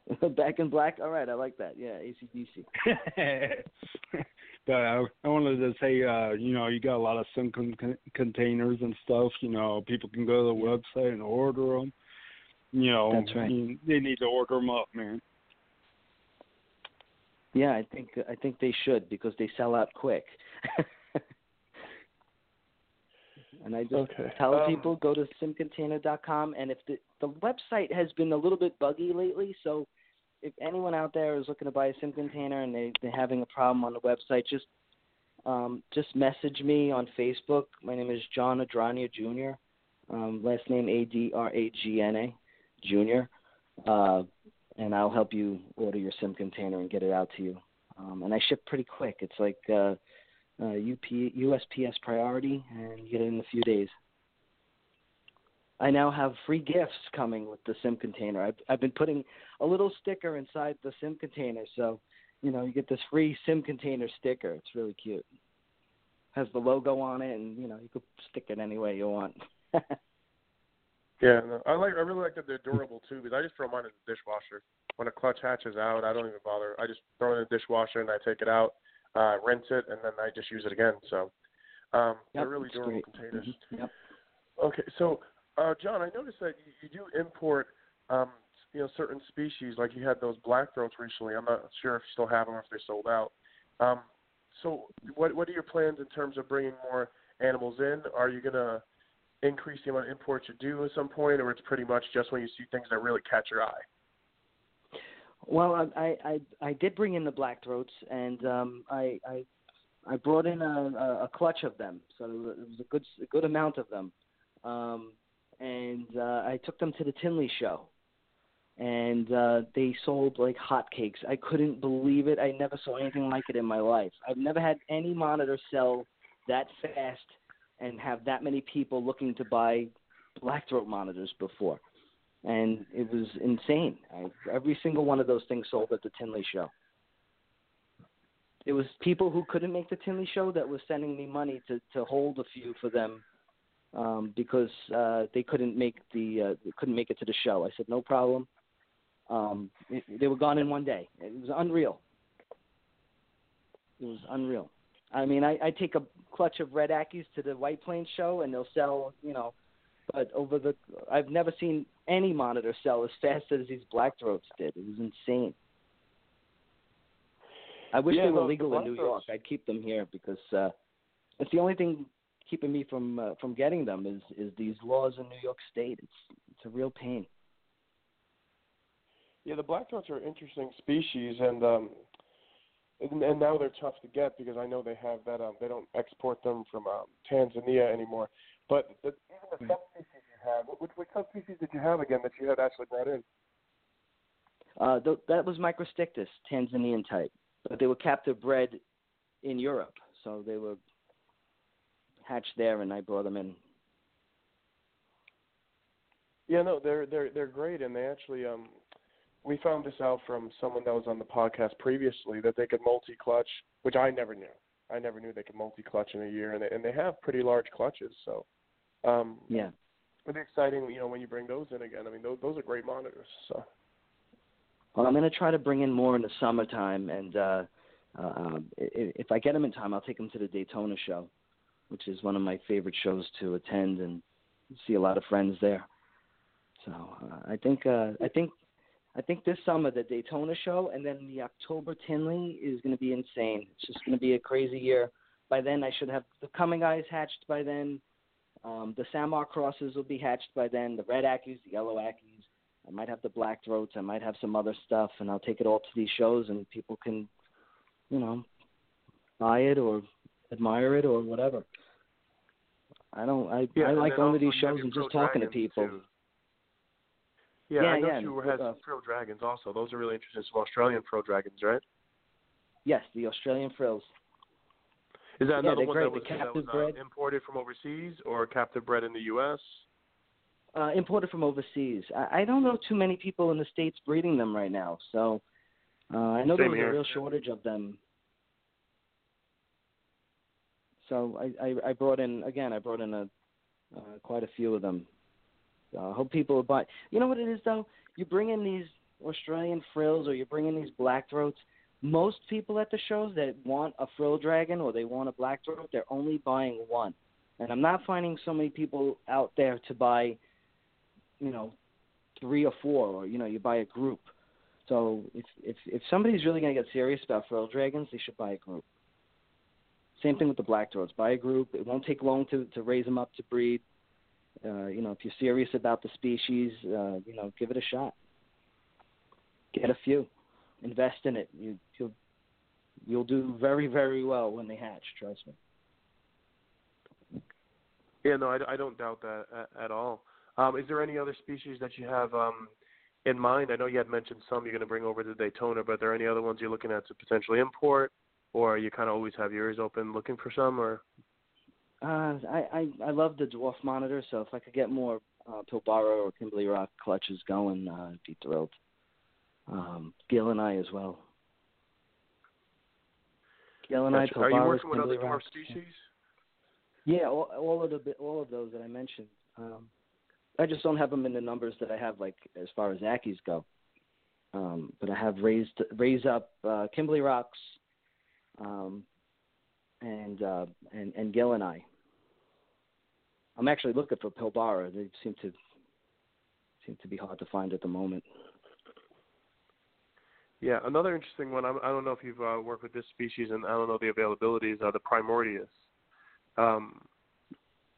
Back in Black. All right, I like that. Yeah, AC/DC. but I, I wanted to say, uh, you know, you got a lot of sim con- containers and stuff. You know, people can go to the website and order them. You know, That's right. You, they need to order them up, man. Yeah, I think I think they should because they sell out quick. and I just okay. tell um, people go to simcontainer.com and if the the website has been a little bit buggy lately, so if anyone out there is looking to buy a sim container and they they're having a problem on the website, just um, just message me on Facebook. My name is John Adragna Jr. Um, last name A D R A G N A Jr. Uh, and I'll help you order your sim container and get it out to you. Um, and I ship pretty quick. It's like uh, uh, UP, USPS priority, and you get it in a few days. I now have free gifts coming with the sim container. I've, I've been putting a little sticker inside the sim container, so you know you get this free sim container sticker. It's really cute. Has the logo on it, and you know you could stick it any way you want. yeah, no, I like. I really like that they're durable too, because I just throw mine in the dishwasher. When a clutch hatches out, I don't even bother. I just throw it in the dishwasher and I take it out, uh, rinse it, and then I just use it again. So um, yep, they're really durable great. containers. Mm-hmm. Yep. Okay, so uh, John, I noticed that you, do import, um, you know, certain species. Like you had those black throats recently. I'm not sure if you still have them or if they're sold out. Um, so, what what are your plans in terms of bringing more animals in? Are you gonna increase the amount of imports you do at some point, or it's pretty much just when you see things that really catch your eye? Well, I I I did bring in the black throats, and um, I I I brought in a, a clutch of them, so it was a good a good amount of them. Um, and uh, I took them to the Tinley show, and uh, they sold like hotcakes. I couldn't believe it. I never saw anything like it in my life. I've never had any monitor sell that fast and have that many people looking to buy blackthroat monitors before, and it was insane. I, every single one of those things sold at the Tinley show. It was people who couldn't make the Tinley show that was sending me money to to hold a few for them um, because uh, they couldn't make the uh, couldn't make it to the show. I said no problem. Um, it, they were gone in one day. It was unreal. It was unreal. I mean, I, I take a clutch of red Ackies to the White Plains show, and they'll sell, you know. But over the, I've never seen any monitor sell as fast as these black throats did. It was insane. I wish Yeah, they were legal in New York. I'd keep them here because uh, it's the only thing keeping me from uh, from getting them is is these laws in New York State. It's it's a real pain. Yeah, the black blackthroats are an interesting species, and um, and, and now they're tough to get because I know they have that. Um, they don't export them from um, Tanzania anymore. But the, even the subspecies you have, which, which subspecies did you have again that you had actually brought in? Uh, th- that was Microstictus, Tanzanian type, but they were captive bred in Europe, so they were hatched there, and I brought them in. Yeah, no, they're they're they're great, and they actually um, we found this out from someone that was on the podcast previously that they could multi-clutch, which I never knew. I never knew they could multi-clutch in a year, and they, and they have pretty large clutches. So, um, Yeah. it'll exciting, you know, when you bring those in again. I mean, those those are great monitors. So. Well, I'm going to try to bring in more in the summertime, and uh, uh, um, if I get them in time, I'll take them to the Daytona show, which is one of my favorite shows to attend and see a lot of friends there. So uh, I think uh, I think I think this summer the Daytona show, and then the October Tinley is going to be insane. It's just going to be a crazy year. By then, I should have the cumingis hatched by then. Um, the Samar crosses will be hatched by then. The red Ackies, the yellow Ackies. I might have the black throats. I might have some other stuff, and I'll take it all to these shows, and people can, you know, buy it or admire it or whatever. I don't. I Yeah, I like going to these shows and just talking to people. too. Yeah, Yeah, I know yeah, and, has uh, Pro Dragons also. Those are really interesting. Some Australian Pro Dragons, right? Yes, the Australian frills. Is that Yeah, another one great. that was, that was uh, imported from overseas or captive bred in the U.S.? Uh, imported from overseas. I, I don't know too many people in the states breeding them right now, so uh, I know there Same was here. a real shortage of them. So I, I, I brought in again. I brought in a uh, quite a few of them. Uh, I hope people will buy. You know what it is though? You bring in these Australian frills or you bring in these black throats. Most people at the shows that want a frill dragon or they want a black throat, they're only buying one. And I'm not finding so many people out there to buy, you know, three or four, or you know, you buy a group. So if if if somebody's really going to get serious about frill dragons, they should buy a group. Same thing with the black throats. Buy a group. It won't take long to to raise them up to breed. Uh, you know, if you're serious about the species, uh, you know, give it a shot. Get a few, invest in it. You, you'll you'll do very very well when they hatch. Trust me. Yeah, no, I, I don't doubt that at, at all. Um, is there any other species that you have um, in mind? I know you had mentioned some you're going to bring over to Daytona, but are there any other ones you're looking at to potentially import, or you kind of always have your ears open looking for some? Or Uh, I, I I love the dwarf monitor, so if I could get more uh, Pilbara or Kimberley Rock clutches going, uh, I'd be thrilled. Um, gilleni as well. Gil and Gotcha. I, Are you Pilbara, working with Kimberley other dwarf species? Yeah, all, all of the all of those that I mentioned. Um, I just don't have them in the numbers that I have, like as far as Ackies go. Um, but I have raised raised up uh, Kimberley Rocks, um, and uh, and and gilleni. I'm actually looking for Pilbara. They seem to seem to be hard to find at the moment. Yeah, another interesting one. I'm, I don't know if you've uh, worked with this species, and I don't know the availabilities. Are the Primordius? Um,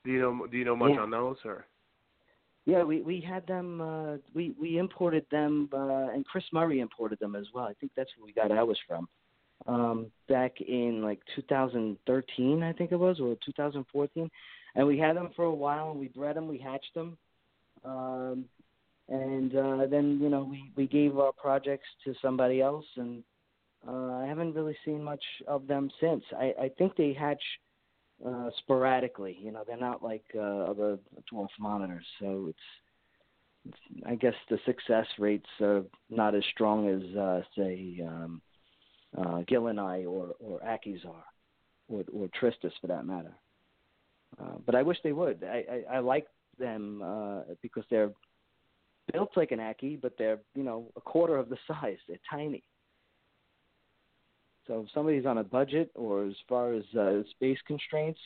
do you know Do you know much Yeah. on those, or? Yeah, we we had them. Uh, we we imported them, uh, and Chris Murray imported them as well. I think that's where we got ours from. Um, back in like 2013, I think it was, or 2014, and we had them for a while. and We bred them, we hatched them, um, and uh, then you know we we gave our projects to somebody else, and uh, I haven't really seen much of them since. I I think they hatch uh, sporadically. You know, they're not like uh, other dwarf monitors. So it's, it's, I guess the success rates are not as strong as, uh, say, um, uh, gilleni or or Ackies are, or or Tristis for that matter. Uh, but I wish they would. I I, I like them uh, because they're built like an Ackie, but they're you know a quarter of the size. They're tiny. So if somebody's on a budget or as far as uh, space constraints,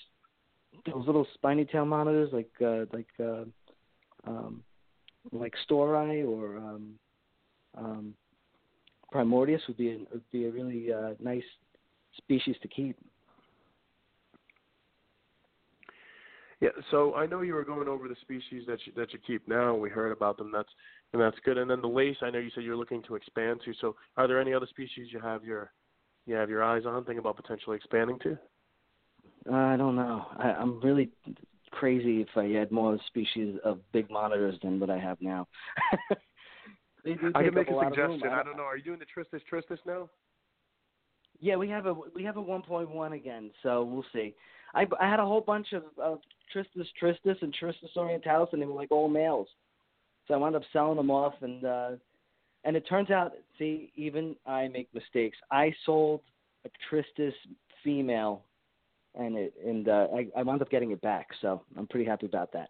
those little spiny tail monitors like uh, like uh, um, like storri or um, um, Primordius would be a, would be a really uh, nice species to keep. Yeah, so I know you were going over the species that you, that you keep now. We heard about them. That's and that's good. And then the lace, I know you said you're looking to expand to. So, are there any other species you have your you have your eyes on, Think about potentially expanding to? Uh, I don't know. I, I'm really crazy if I had more species of big monitors than what I have now. I can make a of suggestion. I don't know. Are you doing the Tristis Tristis now? Yeah, we have a we have a 1.1 again, so we'll see. I I had a whole bunch of uh, Tristis Tristis and Tristis orientalis, and they were like all males. So I wound up selling them off, and uh, and it turns out, see, even I make mistakes. I sold a Tristis female, and it and uh, I I wound up getting it back, so I'm pretty happy about that.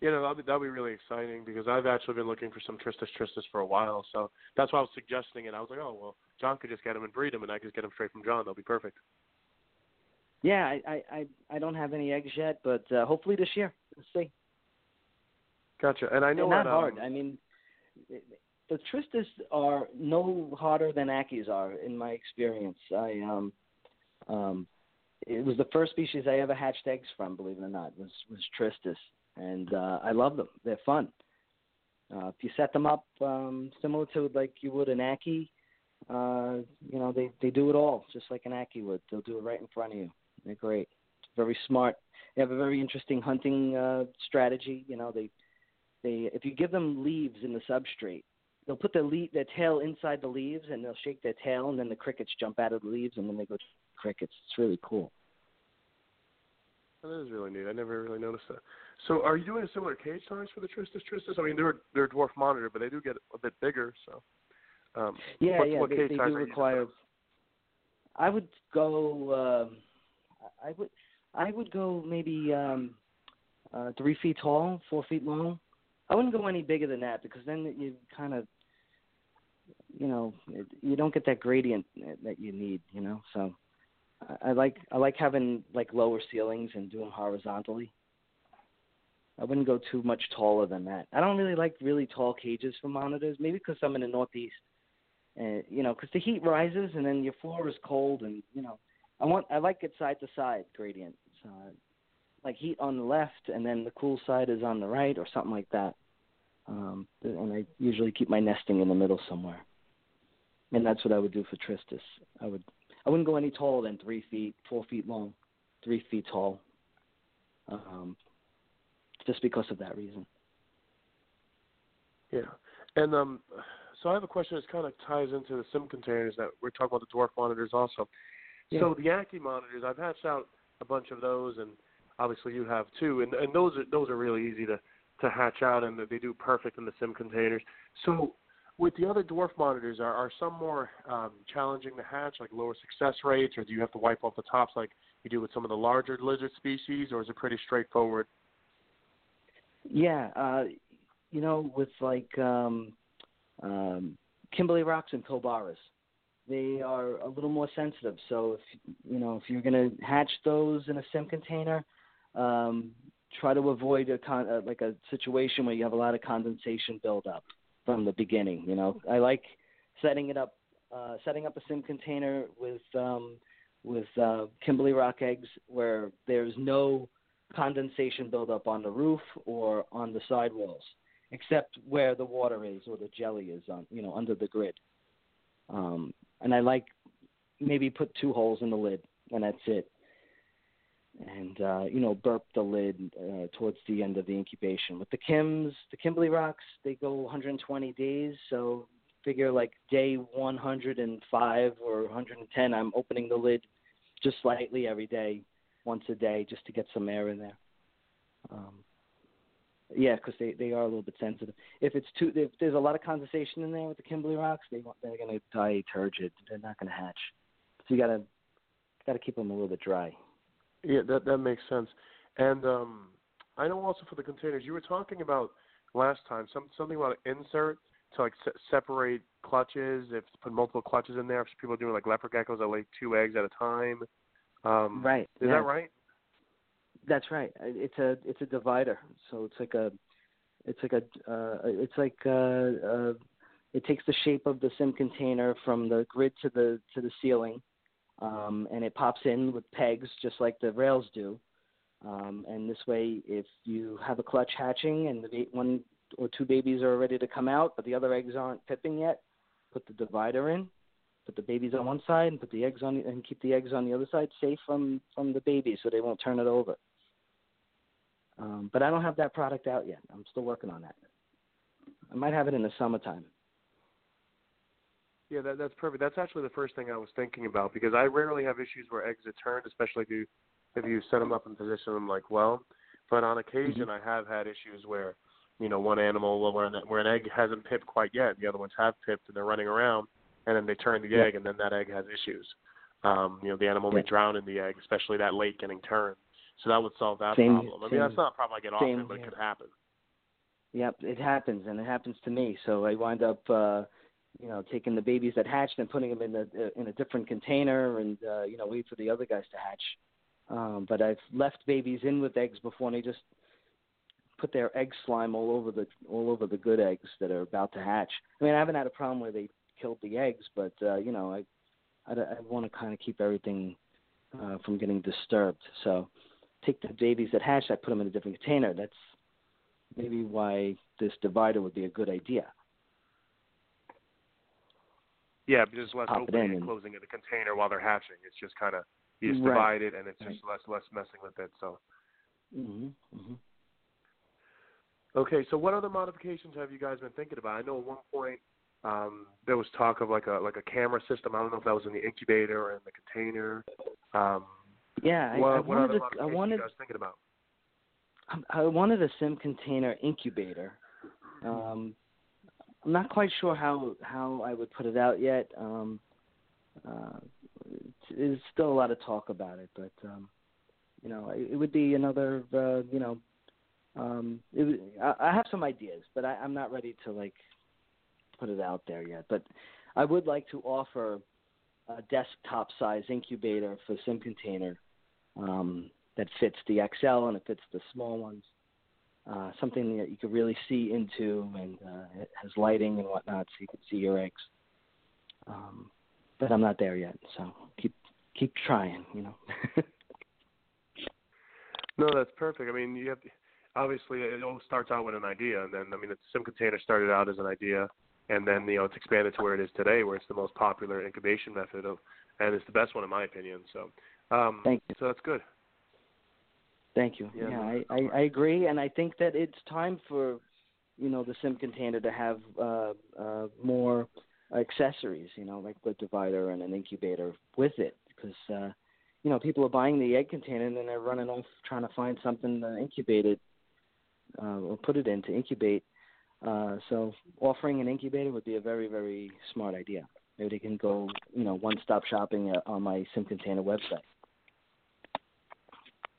You know, that'll be, that'll be really exciting because I've actually been looking for some Tristis Tristis for a while. So that's why I was suggesting it. I was like, oh well, John could just get them and breed them, and I could get them straight from John. That'll be perfect. Yeah, I I I, don't have any eggs yet, but uh, hopefully this year. Let's see. Gotcha. And I know They're not um, hard. I mean, the Tristis are no harder than Ackies are, in my experience. I um, um, it was the first species I ever hatched eggs from. Believe it or not, was was Tristis, and uh, I love them. They're fun. Uh, if you set them up um, similar to like you would an Ackie, uh, you know they they do it all just like an Ackie would. They'll do it right in front of you. They're great. Very smart. They have a very interesting hunting uh, strategy. You know they they if you give them leaves in the substrate, they'll put their le- their tail inside the leaves and they'll shake their tail and then the crickets jump out of the leaves and then they go crickets. It's really cool. That is really neat. I never really noticed that. So, are you doing a similar cage size for the Tristis Tristis? I mean, they're they're a dwarf monitor, but they do get a bit bigger. So, um, Yeah, what, yeah, what they, cage they do require. I would go. Uh, I would. I would go maybe um, uh, three feet tall, four feet long. I wouldn't go any bigger than that because then you kind of, you know, it, you don't get that gradient that you need. You know, so I, I like I like having like lower ceilings and doing horizontally. I wouldn't go too much taller than that. I don't really like really tall cages for monitors. Maybe because I'm in the Northeast, and you know, because the heat rises and then your floor is cold, and you know, I want I like it side to side gradient. So, like heat on the left, and then the cool side is on the right, or something like that. Um, and I usually keep my nesting in the middle somewhere. And that's what I would do for Tristis. I would I wouldn't go any taller than three feet, four feet long, three feet tall. Um, just because of that reason. Yeah, and um, so I have a question that kind of ties into the sim containers that we're talking about the dwarf monitors also. Yeah. So the Ackie monitors, I've hatched out a bunch of those, and obviously you have too, and and those are those are really easy to to hatch out, and they do perfect in the sim containers. So with the other dwarf monitors, are are some more um, challenging to hatch, like lower success rates, or do you have to wipe off the tops like you do with some of the larger lizard species, or is it pretty straightforward? Yeah, uh, you know, with like um, um, Kimberley rocks and pilbaras, they are a little more sensitive. So if you know if you're going to hatch those in a sim container, um, try to avoid a con- uh, like a situation where you have a lot of condensation buildup from the beginning. You know, I like setting it up, uh, setting up a sim container with um, with uh, Kimberley rock eggs where there's no condensation buildup on the roof or on the sidewalls, except where the water is or the jelly is on, you know, under the grid. Um, and I like maybe put two holes in the lid, and that's it. And uh, you know, burp the lid uh, towards the end of the incubation. With the Kims, the Kimberley rocks, they go 120 days, so figure like day 105 or 110, I'm opening the lid just slightly every day, once a day, just to get some air in there. Um, yeah, because they they are a little bit sensitive. If it's too, if there's a lot of condensation in there with the Kimberley rocks, they they're gonna die turgid. They're not gonna hatch. So you gotta gotta keep them a little bit dry. Yeah, that that makes sense. And um, I know also for the containers, you were talking about last time some something about an insert to like se- separate clutches. If put multiple clutches in there, if people are doing like leopard geckos that lay two eggs at a time. Um, right. Is yeah. that right? That's right. It's a it's a divider. So it's like a it's like a uh, it's like uh, uh, it takes the shape of the sim container from the grid to the to the ceiling, um, and it pops in with pegs just like the rails do. Um, and this way, if you have a clutch hatching and the ba- one or two babies are ready to come out, but the other eggs aren't pipping yet, put the divider in, put the babies on one side, and put the eggs on, and keep the eggs on the other side safe from from the babies, so they won't turn it over. Um, but I don't have that product out yet. I'm still working on that. I might have it in the summertime. Yeah, that, that's perfect. That's actually the first thing I was thinking about because I rarely have issues where eggs are turned, especially if you if you set them up and position them like well. But on occasion, Mm-hmm. I have had issues where you know one animal where an, where an egg hasn't pipped quite yet, the other ones have pipped, and they're running around, and then they turn the egg, and then that egg has issues. Um, you know, the animal may drown in the egg, especially that late getting turned. So that would solve that Same- problem. I mean, same- that's not a problem I get same often, but it could happen. Yep, it happens, and it happens to me. So I wind up, uh, you know, taking the babies that hatched and putting them in a in a different container, and uh, you know, wait for the other guys to hatch. Um, but I've left babies in with eggs before, and they just put their egg slime all over the all over the good eggs that are about to hatch. I mean, I haven't had a problem where they killed the eggs, but uh, you know, I I, I want to kind of keep everything uh, from getting disturbed. So take the babies that hatch, I put them in a different container. That's maybe why this divider would be a good idea. Yeah, but there's less Pop opening and and- closing of the container while they're hatching. It's just kind of you just Right. divide it, and it's Right. just less less messing with it. So hmm hmm okay, so what other modifications have you guys been thinking about? I know at one point um, there was talk of like a like a camera system. I don't know if that was in the incubator or in the container. Um, Yeah, I, what, I what wanted other a, I wanted thinking about? I wanted a sim container incubator. Um, I'm not quite sure how how I would put it out yet. Um, uh, there's still a lot of talk about it, but um, you know, it, it would be another. Uh, you know, um, it, I, I have some ideas, but I, I'm not ready to like put it out there yet. But I would like to offer a desktop size incubator for sim container. Um, that fits the XL and it fits the small ones. Uh, something that you could really see into and uh, it has lighting and whatnot, so you can see your eggs. Um, but I'm not there yet, so keep keep trying. You know. No, that's perfect. I mean, you have to, obviously it all starts out with an idea, and then I mean, the sim container started out as an idea, and then you know it's expanded to where it is today, where it's the most popular incubation method of, and it's the best one in my opinion. So, um, Thank you. so that's good. Thank you. Yeah, Yeah, I, I. I agree, and I think that it's time for, you know, the sim container to have uh, uh, more accessories. You know, like the divider and an incubator with it, because uh, you know people are buying the egg container and then they're running off trying to find something to incubate it uh, or put it in to incubate. Uh, so offering an incubator would be a very very smart idea. Maybe they can go you know one stop shopping uh, on my sim container website.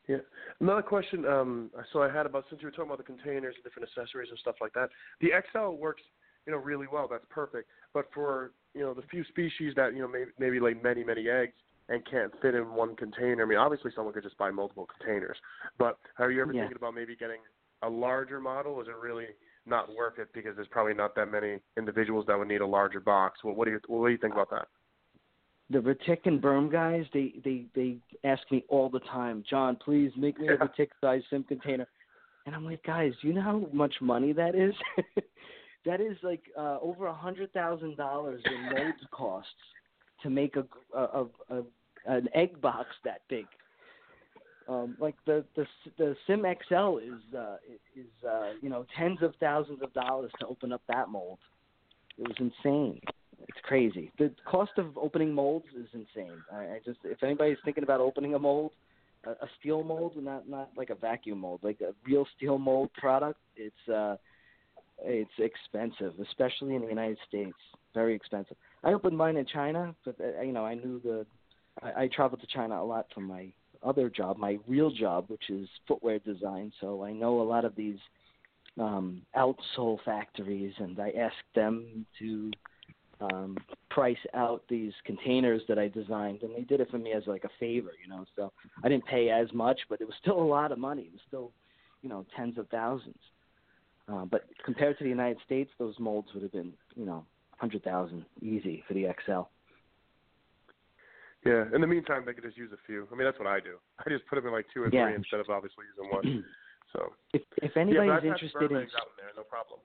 Yeah. Another question. Um, so I had about since you were talking about the containers and different accessories and stuff like that. The XL works, you know, really well. That's perfect. But for you know the few species that you know maybe, maybe lay many many eggs and can't fit in one container. I mean, obviously someone could just buy multiple containers. But are you ever Yeah. thinking about maybe getting a larger model? Is it really not worth it because there's probably not that many individuals that would need a larger box? Well, what do you what do you think about that? the Retic and Burm guys, they they they ask me all the time, John, please make me a Yeah. Retic size sim container, and I'm like, guys, do you know how much money that is? that is like uh, over a hundred thousand dollars in molds costs to make a, a, a, a an egg box that big. Um, like the the the Sim XL is uh, is uh, you know tens of thousands of dollars to open up that mold. It was insane. It's crazy. The cost of opening molds is insane. I, I just if anybody's thinking about opening a mold, a, a steel mold, not not like a vacuum mold, like a real steel mold product, it's uh it's expensive, especially in the United States. Very expensive. I opened mine in China, but uh, you know I knew the I, I traveled to China a lot for my other job, my real job, which is footwear design. So I know a lot of these um, outsole factories, and I asked them to um, price out these containers that I designed, and they did it for me as like a favor, you know. So I didn't pay as much, but it was still a lot of money. It was still, you know, tens of thousands. Uh, but compared to the United States, those molds would have been, you know, hundred thousand easy for the XL. Yeah. In the meantime, they could just use a few. I mean, that's what I do. I just put them in like two or Yeah. three instead of obviously using one. So If if yeah, anybody's had interested in in there, no problem.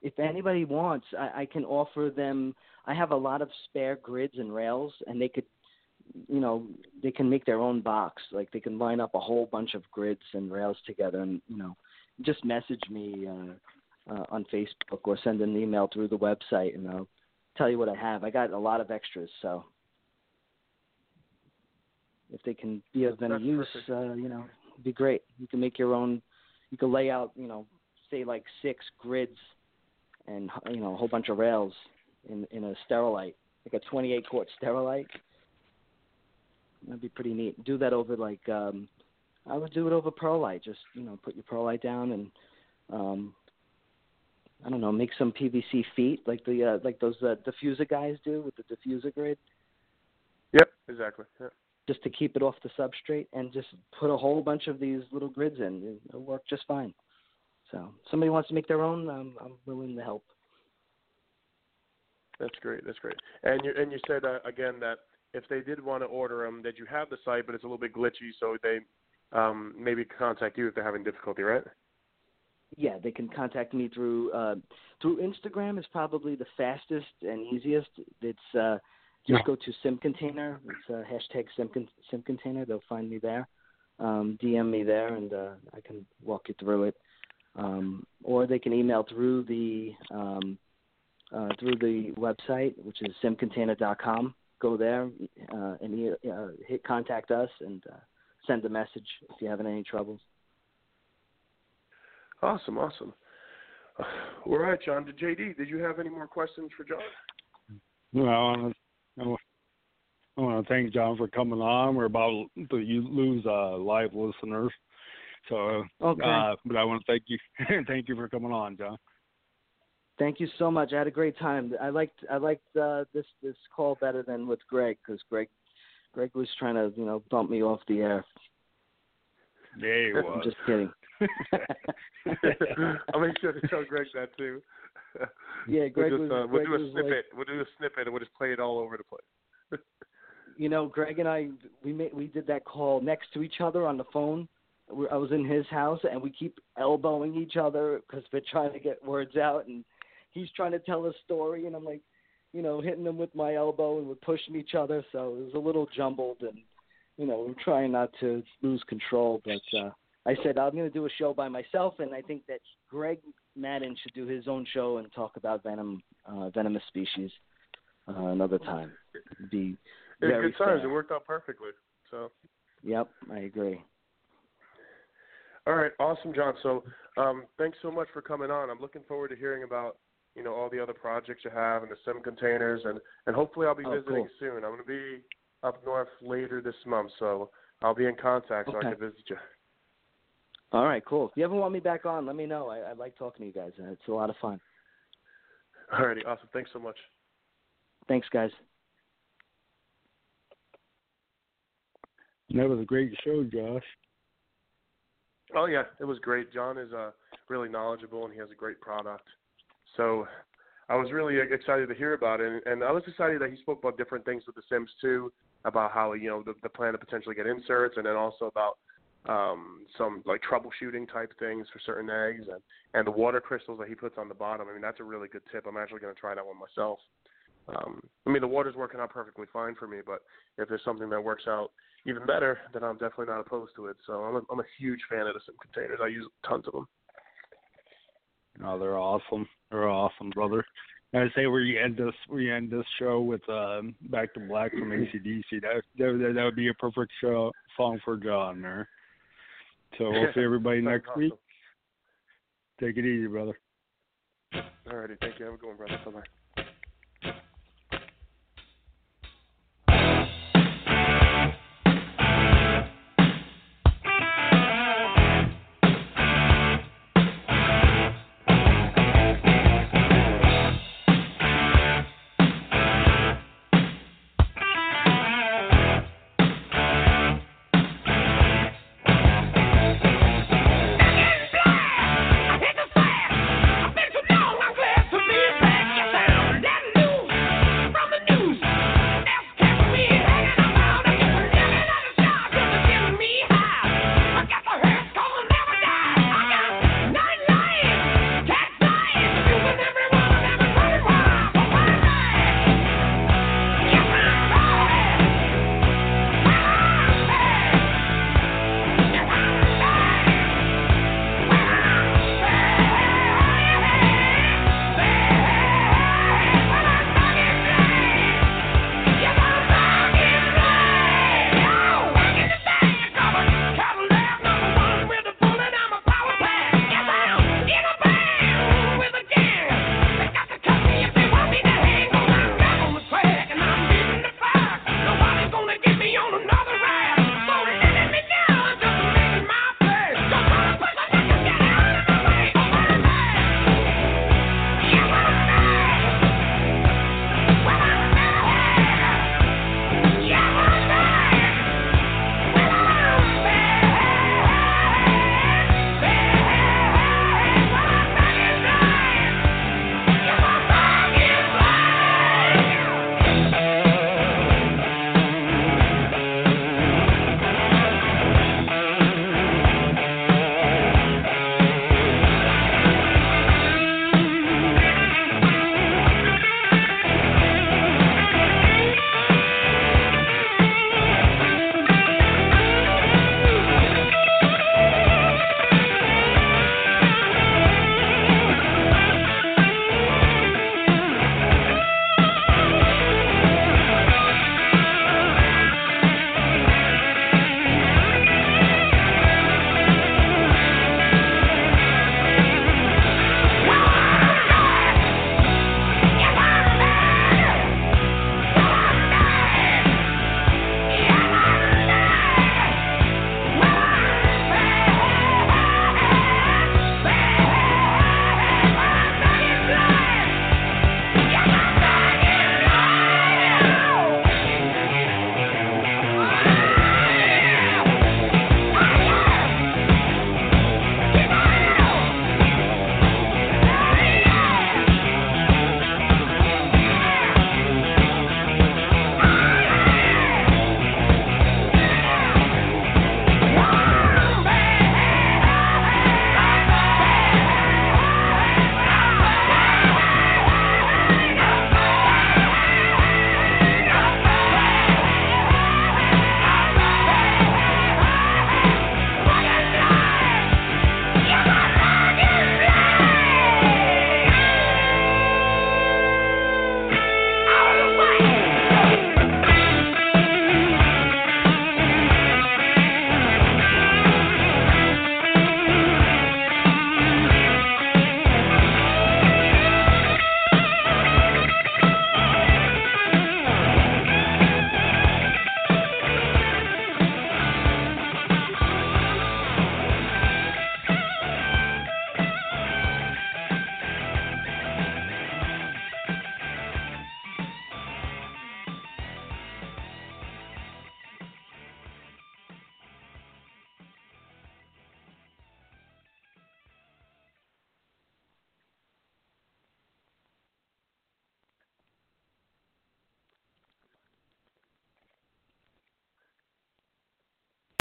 if anybody wants, I, I can offer them. I have a lot of spare grids and rails, and they could, you know, they can make their own box. Like they can line up a whole bunch of grids and rails together, and you know, just message me uh, uh, on Facebook or send an email through the website, and I'll tell you what I have. I got a lot of extras, so if they can be of any That's use, uh, you know, it'd be great. You can make your own. You can lay out, you know, say like six grids and you know a whole bunch of rails in in a sterilite, like a 28 quart sterilite. That'd be pretty neat. Do that over like um I would do it over perlite. Just you know put your perlite down and um I don't know make some PVC feet like the uh, like those uh, diffuser guys do with the diffuser grid, Yep, exactly. Yeah. Just to keep it off the substrate and just put a whole bunch of these little grids in. It'll work just fine. So somebody wants to make their own, um, I'm willing to help. That's great. That's great. And you and you said uh, again that if they did want to order them, that you have the site, but it's a little bit glitchy, so they um, maybe contact you if they're having difficulty, right? yeah, they can contact me through uh, through Instagram is probably the fastest and easiest. It's uh, just go to Sim Container. It's uh, hashtag Sim, Sim Container. They'll find me there. Um, DM me there, and uh, I can walk you through it. Um, or they can email through the um, uh, through the website, which is simcontainer.com. Go there uh, and e- uh, hit contact us and uh, send a message if you're having any troubles. Awesome, awesome. Uh, all right, John. Did JD? Did you have any more questions for John? Well, I want to, I want to thank John for coming on. We're about to lose uh, live listeners, so Okay. uh, but I want to thank you, thank you for coming on, John. Thank you so much. I had a great time. I liked I liked uh, this this call better than with Greg because Greg Greg was trying to you know bump me off the air. Yeah, he I'm just kidding. I'll make sure to tell Greg that too. Yeah, Greg we'll just, was- uh, we'll Greg do a snippet. like- we'll do a snippet and we'll just play it all over the place. You know, Greg and I we made we did that call next to each other on the phone. I was in his house and we keep elbowing each other because we're trying to get words out and he's trying to tell a story and I'm like, you know, hitting him with my elbow and we're pushing each other. So it was a little jumbled and you know, we're trying not to lose control. But uh, I said I'm going to do a show by myself, and I think that Greg Madden should do his own show and talk about venom, uh, venomous species uh, another time. It'd be it's Very good times. It worked out perfectly. So. Yep, I agree. All right, awesome, John. So, um, thanks so much for coming on. I'm looking forward to hearing about you know all the other projects you have and the sim containers, and and hopefully I'll be Oh, visiting cool. soon. I'm going to be up north later this month, so I'll be in contact so I can visit you. All right, cool. If you ever want me back on, let me know. I, I like talking to you guys. Uh, It's a lot of fun. All righty, awesome. Thanks so much. Thanks, guys. That was a great show, Josh. Oh yeah, it was great. John is uh, really knowledgeable and he has a great product. So I was really excited to hear about it, and I was excited that he spoke about different things with the Sims too, about how you know the, the plan to potentially get inserts, and then also about um, some like troubleshooting type things for certain eggs, and and the water crystals that he puts on the bottom. I mean, that's a really good tip. I'm actually going to try that one myself. Um, I mean, the water's working out perfectly fine for me, but if there's something that works out even better, then I'm definitely not opposed to it. So I'm a, I'm a huge fan of the sim containers. I use tons of them. No, they're awesome. They're awesome, brother. And I say we end this we end this show with um, "Back to Black" from AC/DC. That that that would be a perfect show song for John there. So we'll see everybody next week. Take it easy, brother. Alrighty, thank you. Have a good one, brother. Bye bye.